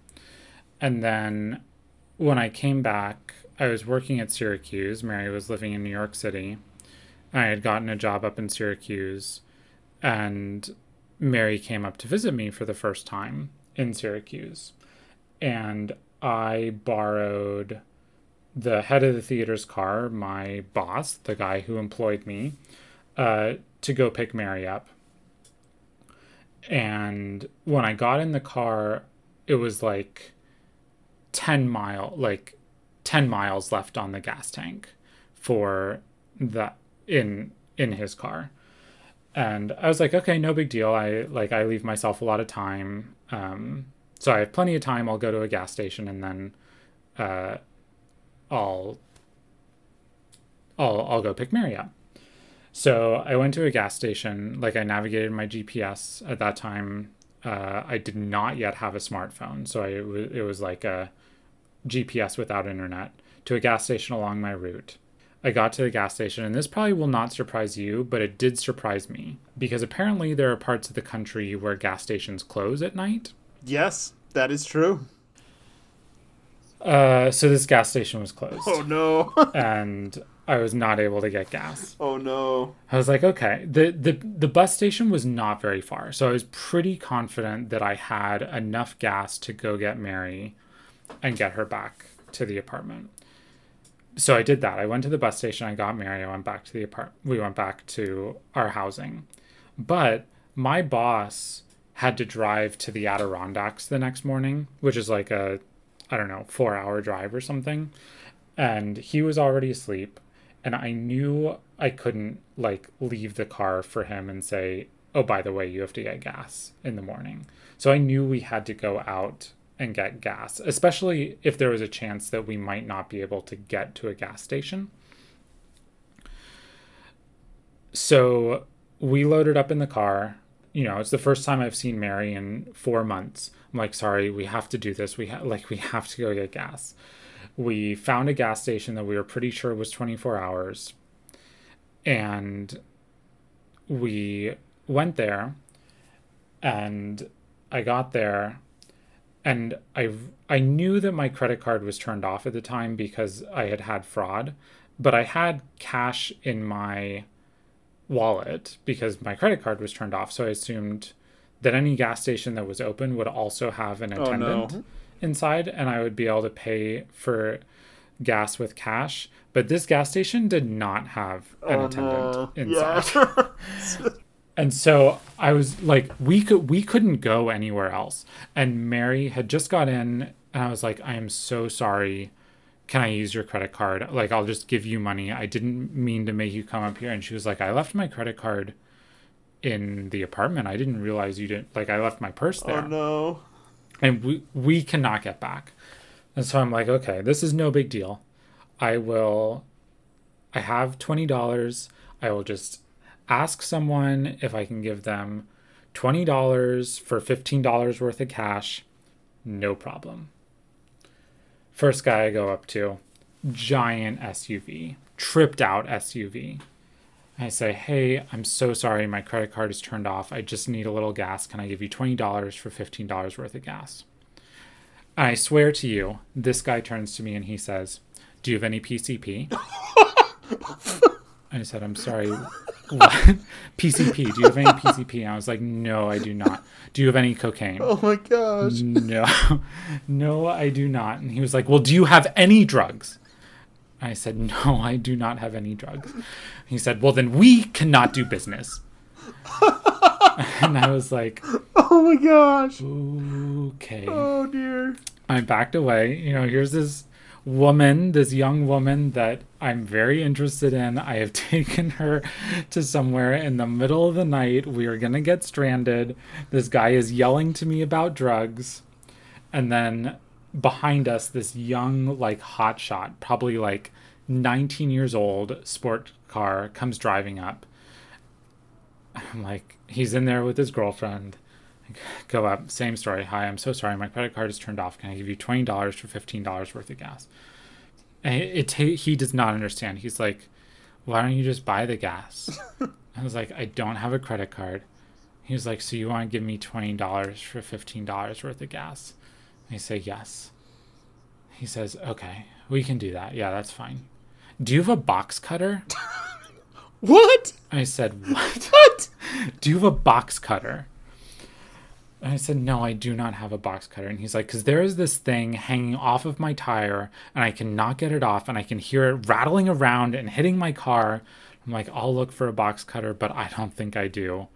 And then when I came back, I was working at Syracuse. Mary was living in New York City. I had gotten a job up in Syracuse. and Mary came up to visit me for the first time in Syracuse. And I borrowed the head of the theater's car, my boss, the guy who employed me, uh, to go pick Mary up. And when I got in the car, it was like 10 mile like 10 miles left on the gas tank for that in in his car. And i was like okay no big deal. I like i leave myself a lot of time um, so i have plenty of time. I'll go to a gas station and then uh, i'll i'll i'll go pick mary up so i went to a gas station like i navigated my gps at that time uh, i did not yet have a smartphone so I, it, was, it was like a gps without internet to a gas station along my route I got to the gas station, and this probably will not surprise you, but it did surprise me because apparently there are parts of the country where gas stations close at night. Yes, that is true. Uh, so this gas station was closed. Oh no. and I was not able to get gas. Oh no. I was like, okay. The, the the bus station was not very far. So I was pretty confident that I had enough gas to go get Mary and get her back to the apartment so I did that. I went to the bus station. I got Mary. I went back to the apart. We went back to our housing, but my boss had to drive to the Adirondacks the next morning, which is like a, I don't know, four hour drive or something, and he was already asleep, and I knew I couldn't like leave the car for him and say, oh by the way, you have to get gas in the morning. So I knew we had to go out and get gas, especially if there was a chance that we might not be able to get to a gas station. So we loaded up in the car. You know, it's the first time I've seen Mary in four months. I'm like, sorry, we have to do this. We ha- like we have to go get gas. We found a gas station that we were pretty sure was 24 hours, and we went there. And I got there and I I knew that my credit card was turned off at the time because I had had fraud, but I had cash in my wallet because my credit card was turned off. So I assumed that any gas station that was open would also have an attendant oh, no. Inside, and I would be able to pay for gas with cash. But this gas station did not have an oh, attendant no. inside. Yeah. and so I was like, we could we couldn't go anywhere else. And Mary had just got in, and I was like, I am so sorry. Can I use your credit card? Like, I'll just give you money. I didn't mean to make you come up here. And she was like, I left my credit card in the apartment. I didn't realize you didn't. Like, I left my purse oh, there. Oh no! And we we cannot get back. And so I'm like, okay, this is no big deal. I will. I have twenty dollars. I will just ask someone if I can give them $20 for $15 worth of cash, no problem. First guy I go up to, giant SUV, tripped out SUV. I say, Hey, I'm so sorry, my credit card is turned off. I just need a little gas. Can I give you $20 for $15 worth of gas? I swear to you, this guy turns to me and he says, Do you have any PCP? I said, I'm sorry, what? PCP. Do you have any PCP? And I was like, no, I do not. Do you have any cocaine? Oh my gosh. No, no, I do not. And he was like, well, do you have any drugs? I said, no, I do not have any drugs. He said, well, then we cannot do business. and I was like, oh my gosh. Okay. Oh dear. I backed away. You know, here's this woman, this young woman that I'm very interested in. I have taken her to somewhere in the middle of the night. We are going to get stranded. This guy is yelling to me about drugs. And then behind us, this young, like, hotshot, probably like 19 years old, sport car comes driving up. I'm like, he's in there with his girlfriend. Go up, same story. Hi, I'm so sorry. My credit card is turned off. Can I give you twenty dollars for fifteen dollars worth of gas? And it, it he does not understand. He's like, why don't you just buy the gas? I was like, I don't have a credit card. He was like, so you want to give me twenty dollars for fifteen dollars worth of gas? I say yes. He says, okay, we can do that. Yeah, that's fine. Do you have a box cutter? What? I said, what? What? Do you have a box cutter? And I said, No, I do not have a box cutter. And he's like, Because there is this thing hanging off of my tire, and I cannot get it off, and I can hear it rattling around and hitting my car. I'm like, I'll look for a box cutter, but I don't think I do.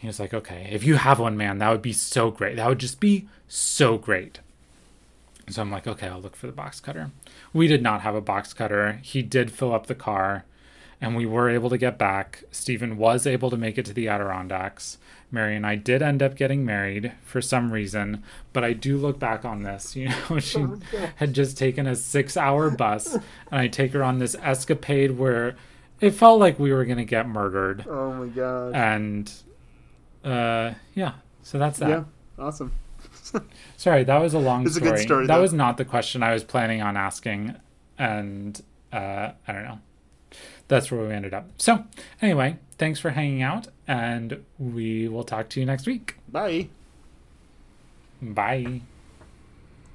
He was like, Okay, if you have one, man, that would be so great. That would just be so great. So I'm like, Okay, I'll look for the box cutter. We did not have a box cutter. He did fill up the car, and we were able to get back. Stephen was able to make it to the Adirondacks. Mary and I did end up getting married for some reason, but I do look back on this. You know, she oh, had just taken a six hour bus, and I take her on this escapade where it felt like we were going to get murdered. Oh my god. And uh, yeah, so that's that. Yeah, awesome. Sorry, that was a long It's a story. good story, that though. was not the question I was planning on asking, and uh, I don't know. That's where we ended up. So, anyway, thanks for hanging out, and we will talk to you next week. Bye. Bye.